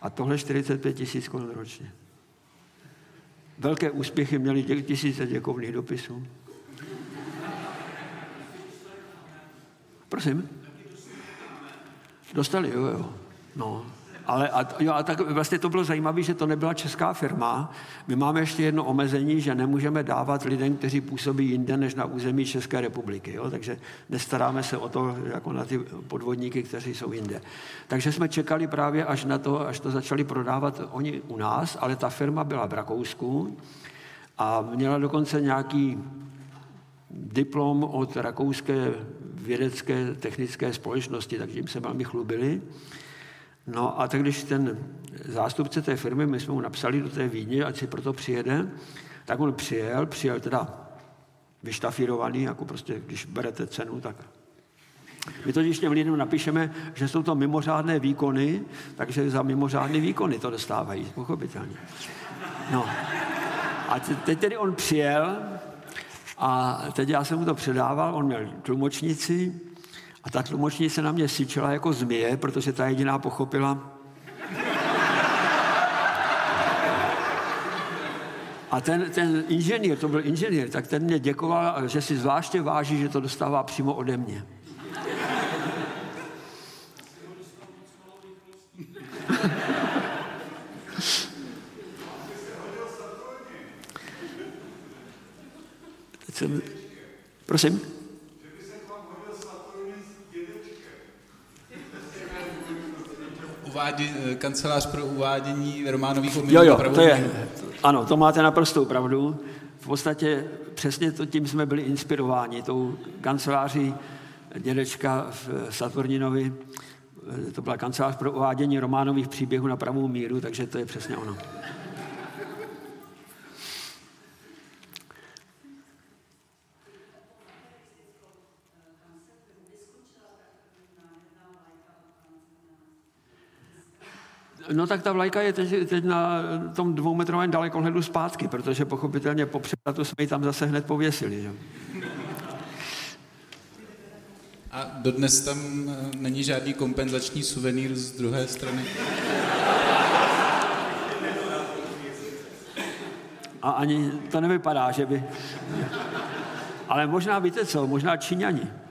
A tohle 45 tisíc korun ročně. Velké úspěchy měli těch tisíce děkovných dopisů. Prosím? Dostali, jo, jo. No, ale a, jo, a tak vlastně to bylo zajímavé, že to nebyla česká firma. My máme ještě jedno omezení, že nemůžeme dávat lidem, kteří působí jinde než na území České republiky. Jo? Takže nestaráme se o to jako na ty podvodníky, kteří jsou jinde. Takže jsme čekali právě až na to, až to začali prodávat oni u nás, ale ta firma byla v Rakousku a měla dokonce nějaký diplom od rakouské vědecké technické společnosti, takže jim se velmi chlubili. No a tak když ten zástupce té firmy, my jsme mu napsali do té Vídně, ať si proto přijede, tak on přijel, přijel teda vyštafírovaný, jako prostě, když berete cenu, tak my totiž těm lidem napíšeme, že jsou to mimořádné výkony, takže za mimořádné výkony to dostávají, pochopitelně. No. A teď tedy on přijel a teď já jsem mu to předával, on měl tlumočnici, a ta tlumočnice na mě syčela jako zmije, protože ta jediná pochopila. A ten, ten inženýr, to byl inženýr, tak ten mě děkoval, že si zvláště váží, že to dostává přímo ode mě. Prosím? Uvádí, eh, kancelář pro uvádění románových omylů. Jo, jo, to je, ano, to máte naprostou pravdu. V podstatě přesně to, tím jsme byli inspirováni, tou kanceláří dědečka v Saturninovi. Eh, to byla kancelář pro uvádění románových příběhů na pravou míru, takže to je přesně ono. No tak ta vlajka je teď, teď na tom dvoumetrovém dalekohledu zpátky, protože pochopitelně po převratu jsme ji tam zase hned pověsili. Že? A dodnes tam eh, není žádný kompenzační suvenýr z druhé strany? A ani to nevypadá, že by... Ale možná víte co, možná Číňani.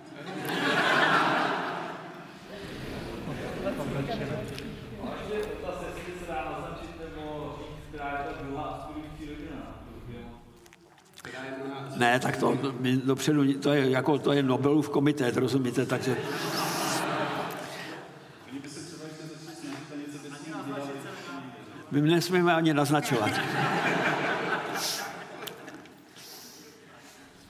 Ne, tak to my dopředu, to je, jako, to je Nobelův komitét, rozumíte, takže... My nesmíme ani naznačovat.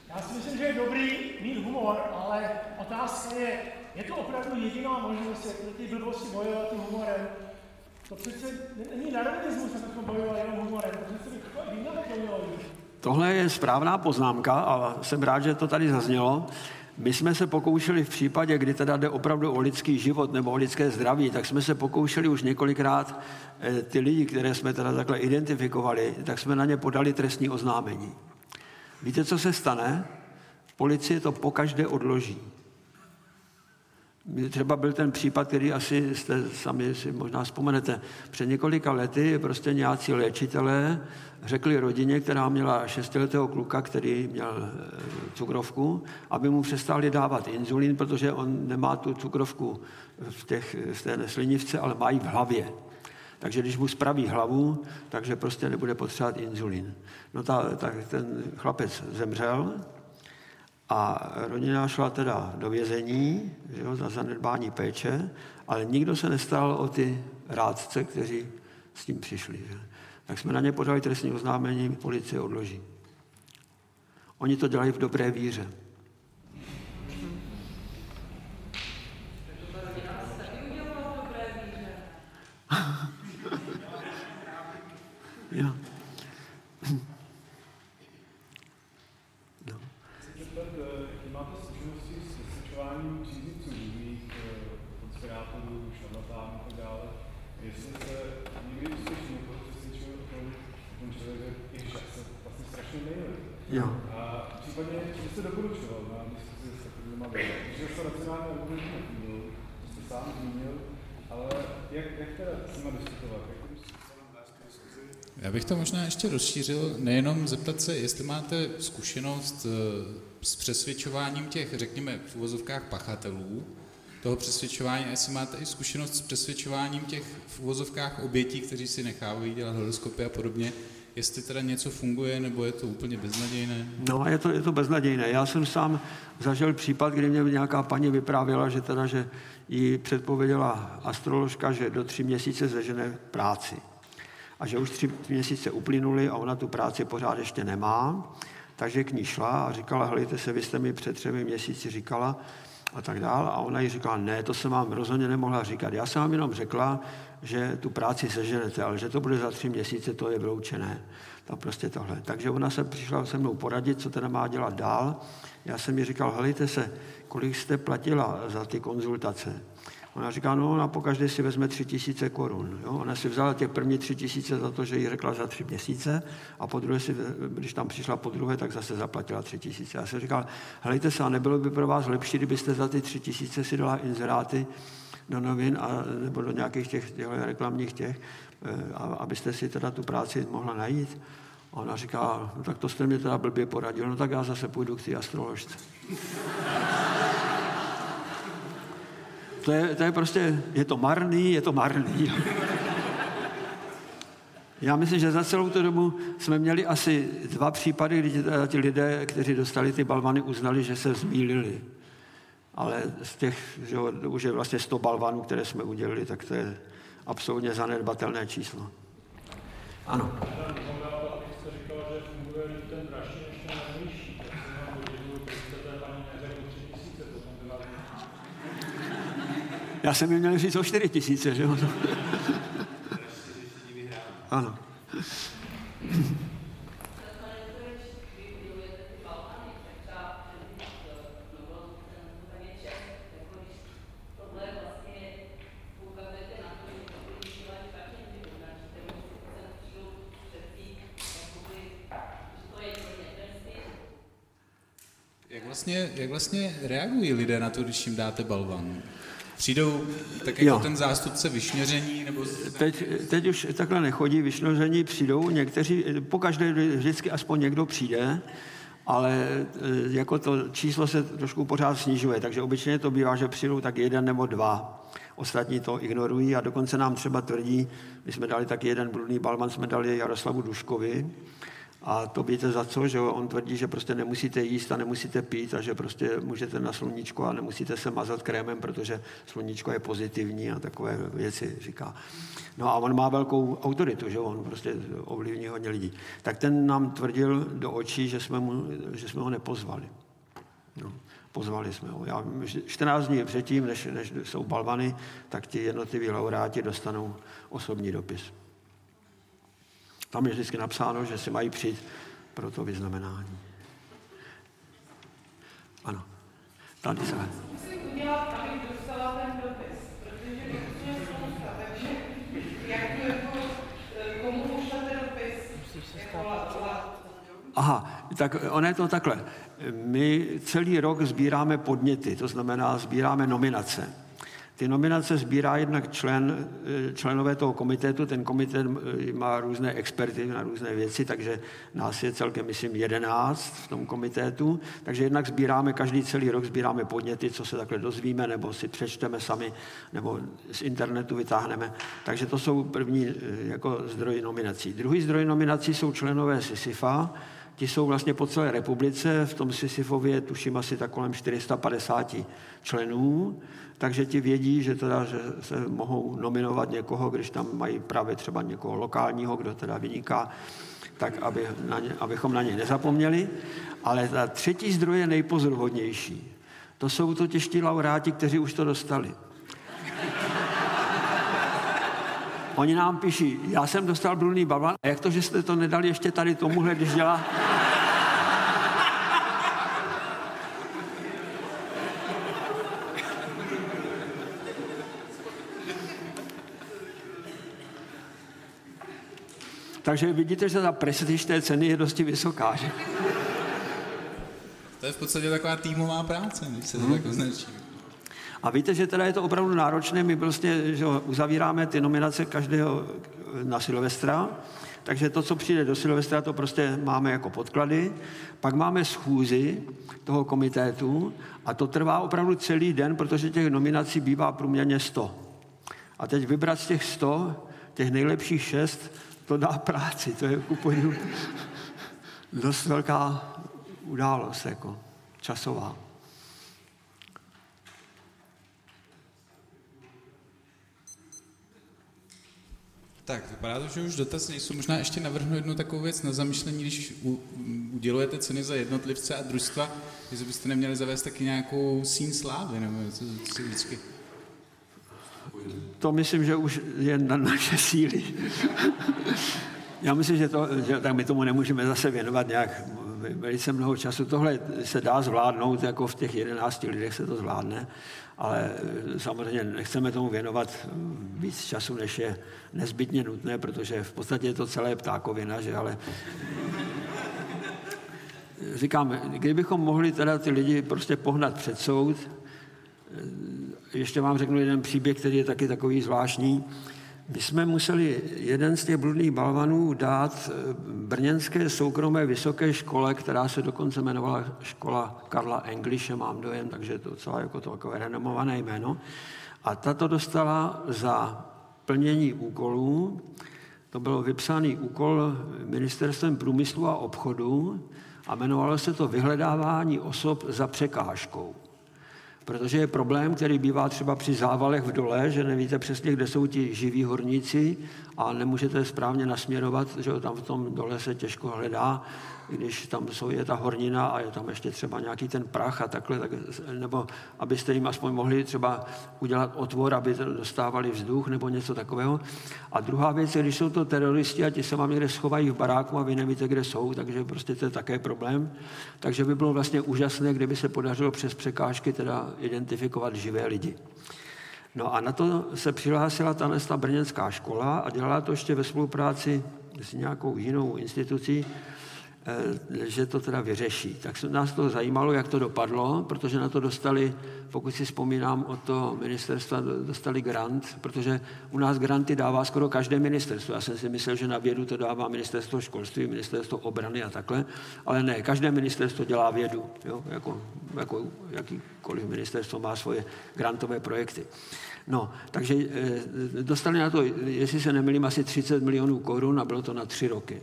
Já si myslím, že je dobrý mít humor, ale otázka je, je to opravdu jediná možnost, jak ty blbosti bojovat tím humorem? to přece není darwinismus, jsme bavili jenom humorem, to přece jinak to mělo být. Tohle je správná poznámka a jsem rád, že to tady zaznělo. My jsme se pokoušeli v případě, kdy teda jde opravdu o lidský život nebo o lidské zdraví, tak jsme se pokoušeli už několikrát eh, ty lidi, které jsme teda takhle identifikovali, tak jsme na ně podali trestní oznámení. Víte, co se stane? Policie to pokaždé odloží. Třeba byl ten případ, který asi jste sami si možná vzpomenete. Před několika lety prostě nějací léčitelé řekli rodině, která měla šestiletého kluka, který měl eh, cukrovku, aby mu přestali dávat inzulín, protože on nemá tu cukrovku v, těch, v té slinivce, ale mají v hlavě. Takže když mu spraví hlavu, takže prostě nebude potřebovat inzulín. No ta, tak ten chlapec zemřel, a rodina šla teda do vězení že jo, za zanedbání péče, ale nikdo se nestal o ty rádce, kteří s tím přišli. Že? Tak jsme na ně podali trestní oznámení, policie odloží. Oni to dělají v dobré víře. ja. Jo. A případně, co byste doporučoval na diskuzi s takovými že se racionálně argumenty nefungují, to jste sám zmínil, ale jak, jak teda s nimi diskutovat? Jak já bych to možná ještě rozšířil, nejenom zeptat se, jestli máte zkušenost eh, s přesvědčováním těch, řekněme, v uvozovkách pachatelů, toho přesvědčování, jestli máte i zkušenost s přesvědčováním těch v uvozovkách obětí, kteří si nechávají dělat horoskopy a podobně, jestli teda něco funguje, nebo je to úplně beznadějné? No, je to, je to beznadějné. Já jsem sám zažil případ, kdy mě nějaká paní vyprávěla, že teda, že jí předpověděla astroložka, že do tří měsíce zežene práci. A že už tři měsíce uplynuly a ona tu práci pořád ještě nemá. Takže k ní šla a říkala, helejte se, vy jste mi před třemi měsíci říkala a tak dál. A ona jí říkala, ne, to jsem vám rozhodně nemohla říkat. Já jsem vám jenom řekla, že tu práci seženete, ale že to bude za tři měsíce, to je vroučené. To prostě tohle. Takže ona se přišla se mnou poradit, co teda má dělat dál. Já jsem mi říkal, helejte se, kolik jste platila za ty konzultace? Ona říká, no ona pokaždé si vezme tři tisíce korun. Jo? Ona si vzala těch první tři tisíce za to, že jí řekla za tři měsíce a po druhé si, když tam přišla po druhé, tak zase zaplatila tři tisíce. Já jsem říkal, helejte se, a nebylo by pro vás lepší, kdybyste za ty tři tisíce si dala inzeráty do novin a, nebo do nějakých těch, těch reklamních těch, eh, a, abyste si teda tu práci mohla najít. A ona říká, no tak to jste mě teda blbě poradil, no tak já zase půjdu k té astroložce. To je, to je prostě, je to marný, je to marný. Já myslím, že za celou tu dobu jsme měli asi dva případy, kdy ti lidé, kteří dostali ty balvany, uznali, že se zmílili ale z těch, že už je vlastně 100 balvanů, které jsme udělali, tak to je absolutně zanedbatelné číslo. Ano. Já jsem měl říct o 4 tisíce, že jo? ano. vlastně, jak vlastně reagují lidé na to, když jim dáte balvan? Přijdou tak jako jo. ten zástupce vyšněření? Nebo... Teď, teď už takhle nechodí vyšněření, přijdou někteří, po každé vždycky aspoň někdo přijde, ale e, jako to číslo se trošku pořád snižuje, takže obyčejně to bývá, že přijdou tak jeden nebo dva. Ostatní to ignorují a dokonce nám třeba tvrdí, my jsme dali taky jeden bludný balman, jsme dali Jaroslavu Duškovi, a to víte za co, že on tvrdí, že prostě nemusíte jíst a nemusíte pít a že prostě můžete na sluníčko a nemusíte se mazat krémem, protože sluníčko je pozitivní a takové věci říká. No a on má velkou autoritu, že on prostě ovlivní hodně lidí. Tak ten nám tvrdil do očí, že jsme, mu, že jsme ho nepozvali. No. Pozvali jsme ho. Já, 14 dní předtím, než, než jsou balvany, tak ti jednotliví laureáti dostanou osobní dopis. Tam je vždycky napsáno, že si mají přijít pro to vyznamenání. Ano, tady se. Aha, tak ono je to takhle. My celý rok sbíráme podněty, to znamená sbíráme nominace. Ty nominace sbírá jednak člen, členové toho komitetu, ten komitet má různé experty na různé věci, takže nás je celkem, myslím, jedenáct v tom komitetu, takže jednak sbíráme, každý celý rok sbíráme podněty, co se takhle dozvíme, nebo si přečteme sami, nebo z internetu vytáhneme. Takže to jsou první jako zdroj nominací. Druhý zdroj nominací jsou členové SISIFA, Ti jsou vlastně po celé republice, v tom Sisyfově tuším asi tak kolem 450 členů, takže ti vědí, že, teda, že se mohou nominovat někoho, když tam mají právě třeba někoho lokálního, kdo teda vyniká, tak aby na ně, abychom na něj nezapomněli. Ale ta třetí zdroj je nejpozoruhodnější. To jsou totiž ti laureáti, kteří už to dostali. Oni nám píší, já jsem dostal bludný balvan, a jak to, že jste to nedali ještě tady tomuhle, když dělá... Takže vidíte, že ta prestiž té ceny je dosti vysoká. Že? To je v podstatě taková týmová práce, když se to hmm. tak označí. A víte, že teda je to opravdu náročné, my prostě že uzavíráme ty nominace každého na Silvestra, takže to, co přijde do Silvestra, to prostě máme jako podklady. Pak máme schůzi toho komitétu a to trvá opravdu celý den, protože těch nominací bývá průměrně 100. A teď vybrat z těch 100, těch nejlepších šest, to dá práci, to je kupodivu dost velká událost, jako časová. Tak, vypadá to, že už dotaz nejsou. Možná ještě navrhnu jednu takovou věc na zamyšlení, když udělujete ceny za jednotlivce a družstva, jestli byste neměli zavést taky nějakou sín slávy, nebo co, co vždycky... To myslím, že už je na naše síly. Já myslím, že, to, že tak my tomu nemůžeme zase věnovat nějak velice mnoho času. Tohle se dá zvládnout, jako v těch jedenácti lidech se to zvládne, ale samozřejmě nechceme tomu věnovat víc času, než je nezbytně nutné, protože v podstatě je to celé ptákovina, že ale říkám, kdybychom mohli teda ty lidi prostě pohnat před soud, ještě vám řeknu jeden příběh, který je taky takový zvláštní. My jsme museli jeden z těch bludných balvanů dát eh, brněnské soukromé vysoké škole, která se dokonce jmenovala škola Karla Englishe, mám dojem, takže to docela jako to takové renomované jméno. A tato dostala za plnění úkolů, to byl vypsaný úkol ministerstvem průmyslu a obchodu a jmenovalo se to vyhledávání osob za překážkou. Protože je problém, který bývá třeba při závalech v dole, že nevíte přesně, kde jsou ti živí horníci a nemůžete správně nasměrovat, že tam v tom dole se těžko hledá když tam jsou, je ta hornina a je tam ještě třeba nějaký ten prach a takhle, tak, nebo abyste jim aspoň mohli třeba udělat otvor, aby dostávali vzduch nebo něco takového. A druhá věc když jsou to teroristi a ti se vám někde schovají v baráku a vy nevíte, kde jsou, takže prostě to je také problém. Takže by bylo vlastně úžasné, kdyby se podařilo přes překážky teda identifikovat živé lidi. No a na to se přihlásila ta brněnská škola a dělala to ještě ve spolupráci s nějakou jinou institucí, že to teda vyřeší. Tak nás to zajímalo, jak to dopadlo, protože na to dostali, pokud si vzpomínám o to ministerstva, dostali grant, protože u nás granty dává skoro každé ministerstvo. Já jsem si myslel, že na vědu to dává ministerstvo školství, ministerstvo obrany a takhle, ale ne, každé ministerstvo dělá vědu, jo? Jako, jako jakýkoliv ministerstvo má svoje grantové projekty. No, takže e, dostali na to, jestli se nemýlím, asi 30 milionů korun a bylo to na tři roky.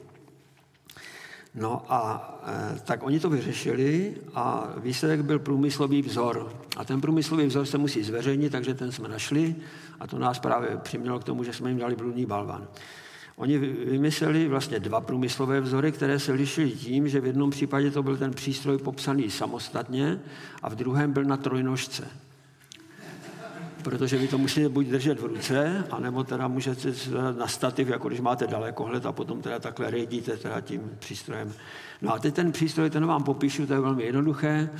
No a e, tak oni to vyřešili a výsledek byl průmyslový vzor. A ten průmyslový vzor se musí zveřejnit, takže ten jsme našli a to nás právě přimělo k tomu, že jsme jim dali bludný balvan. Oni vymysleli vlastně dva průmyslové vzory, které se lišily tím, že v jednom případě to byl ten přístroj popsaný samostatně a v druhém byl na trojnožce. Protože vy to musíte buď držet v ruce, anebo teda můžete na stativ, jako když máte dalekohled a potom teda takhle rejdíte teda tím přístrojem. No a teď ten přístroj, ten vám popíšu, to je velmi jednoduché.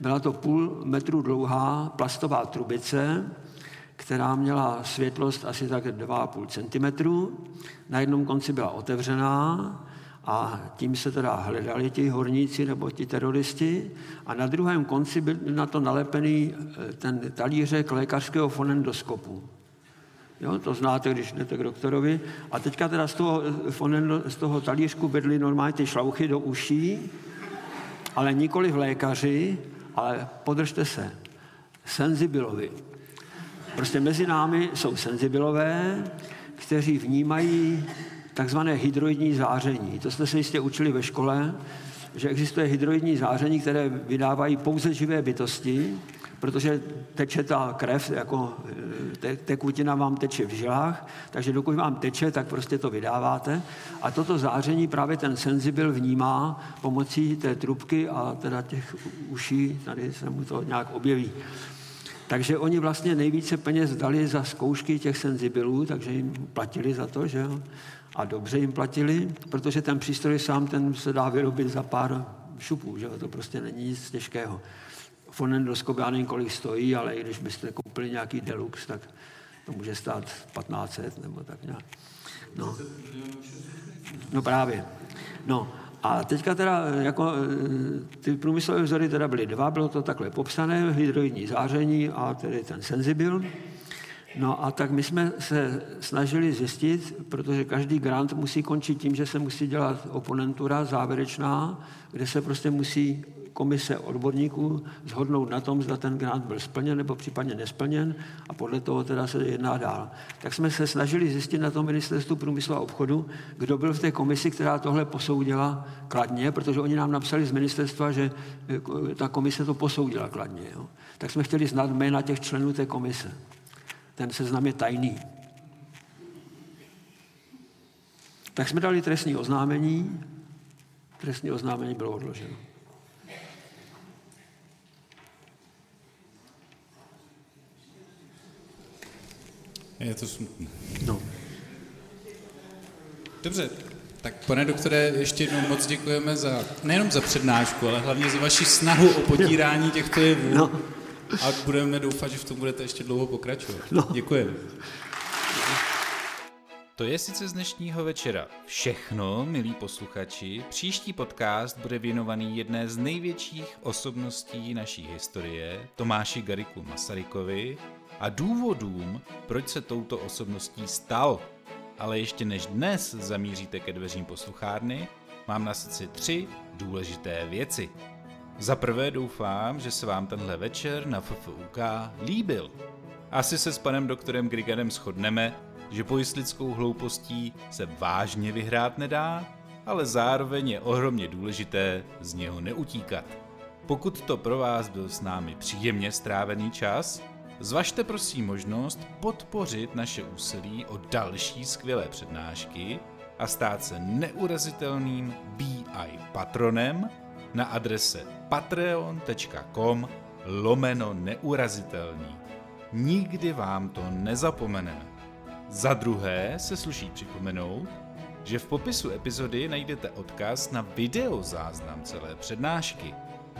Byla to půl metru dlouhá plastová trubice, která měla světlost asi tak 2,5 cm. Na jednom konci byla otevřená a tím se teda hledali ti horníci nebo ti teroristi a na druhém konci byl na to nalepený eh, ten talířek lékařského fonendoskopu. Jo, to znáte, když jdete k doktorovi. A teďka teda z toho, eh, fonendo, z toho talířku vedli normálně ty šlouchy do uší, ale nikoli v lékaři, ale podržte se, senzibilovi. Prostě mezi námi jsou senzibilové, kteří vnímají takzvané hydroidní záření. To jste se jistě učili ve škole, že existuje hydroidní záření, které vydávají pouze živé bytosti, protože teče ta krev, jako eh, te, tekutina vám teče v žilách, takže dokud vám teče, tak prostě to vydáváte. A toto záření právě ten senzibil vnímá pomocí té trubky a teda těch uší, tady se mu to nějak objeví. Takže oni vlastně nejvíce peněz dali za zkoušky těch senzibilů, takže jim platili za to, že jo? A dobře jim platili, protože ten přístroj sám ten se dá vyrobit za pár šupů, že? To prostě není nic těžkého. Fonendoskop, já nevím, kolik stojí, ale i když byste koupili nějaký deluxe, tak to může stát 1500 nebo tak nějak. No, no právě. No, a teďka teda jako e, ty průmyslové vzory teda byly dva, bylo to takhle popsané, hydroidní záření a tedy ten senzibil. No a tak my jsme se snažili zjistit, protože každý grant musí končit tím, že se musí dělat oponentura závěrečná, kde se prostě musí komise odborníků zhodnout na tom, zda ten grant byl splněn nebo případně nesplněn a podle toho teda se jedná dál. Tak jsme se snažili zjistit na tom ministerstvu průmyslu a obchodu, kdo byl v té komisi, která tohle posoudila kladně, protože oni nám napsali z ministerstva, že eh, ta komise to posoudila kladně. Jo. Tak jsme chtěli znát jména těch členů té komise. Ten seznam je tajný. Tak jsme dali trestní oznámení, trestní oznámení bylo odloženo. Je to smutné. No. Dobře, tak pane doktore, ještě jednou moc děkujeme za, nejenom za přednášku, ale hlavně za vaši snahu o potírání těchto jevů. No. A budeme doufat, že v tom budete ještě dlouho pokračovat. No. Děkujeme. To je sice z dnešního večera všechno, milí posluchači. Příští podcast bude věnovaný jedné z největších osobností naší historie, Tomáši Gariku Masarykovi, a důvodům, proč se touto osobností stal. Ale ještě než dnes zamíříte ke dveřím posluchárny, mám na srdci tři důležité věci. Za prvé doufám, že se vám tenhle večer na FFUK líbil. Asi se s panem doktorem Grigadem shodneme, že pojistlickou hloupostí se vážně vyhrát nedá, ale zároveň je ohromně důležité z něho neutíkat. Pokud to pro vás byl s námi příjemně strávený čas, Zvažte prosím možnost podpořit naše úsilí o další skvělé přednášky a stát se neurazitelným BI patronem na adrese patreon.com lomeno neurazitelný. Nikdy vám to nezapomeneme. Za druhé se sluší připomenout, že v popisu epizody najdete odkaz na videozáznam celé přednášky,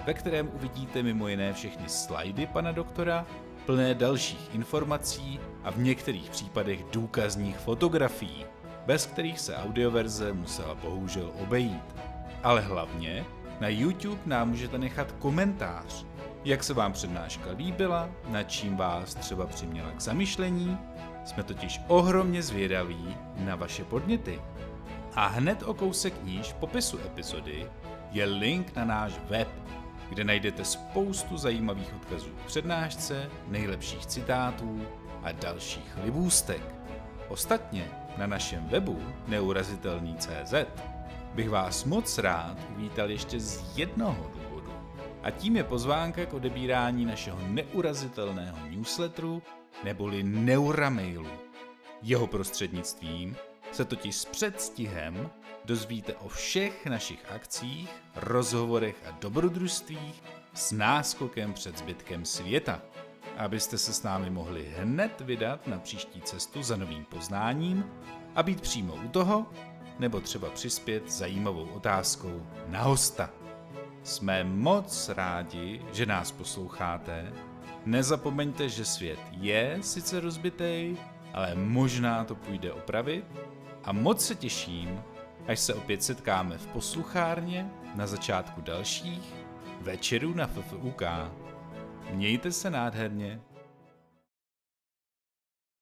ve kterém uvidíte mimo jiné všechny slajdy pana doktora plné dalších informací a v některých případech důkazních fotografií, bez kterých se audioverze musela bohužel obejít. Ale hlavně na YouTube nám můžete nechat komentář, jak se vám přednáška líbila, na čím vás třeba přiměla k zamyšlení. Jsme totiž ohromně zvědaví na vaše podněty. A hned o kousek níž v popisu epizody je link na náš web kde najdete spoustu zajímavých odkazů k přednášce, nejlepších citátů a dalších libůstek. Ostatně na našem webu neurazitelný.cz bych vás moc rád uvítal ještě z jednoho důvodu. A tím je pozvánka k odebírání našeho neurazitelného newsletteru neboli Neuramailu. Jeho prostřednictvím se totiž s předstihem dozvíte o všech našich akcích, rozhovorech a dobrodružstvích s náskokem před zbytkem světa. Abyste se s námi mohli hned vydat na příští cestu za novým poznáním a být přímo u toho, nebo třeba přispět zajímavou otázkou na hosta. Jsme moc rádi, že nás posloucháte. Nezapomeňte, že svět je sice rozbitej, ale možná to půjde opravit. A moc se těším, až se opět setkáme v posluchárně na začátku dalších večerů na FFUK. Mějte se nádherně.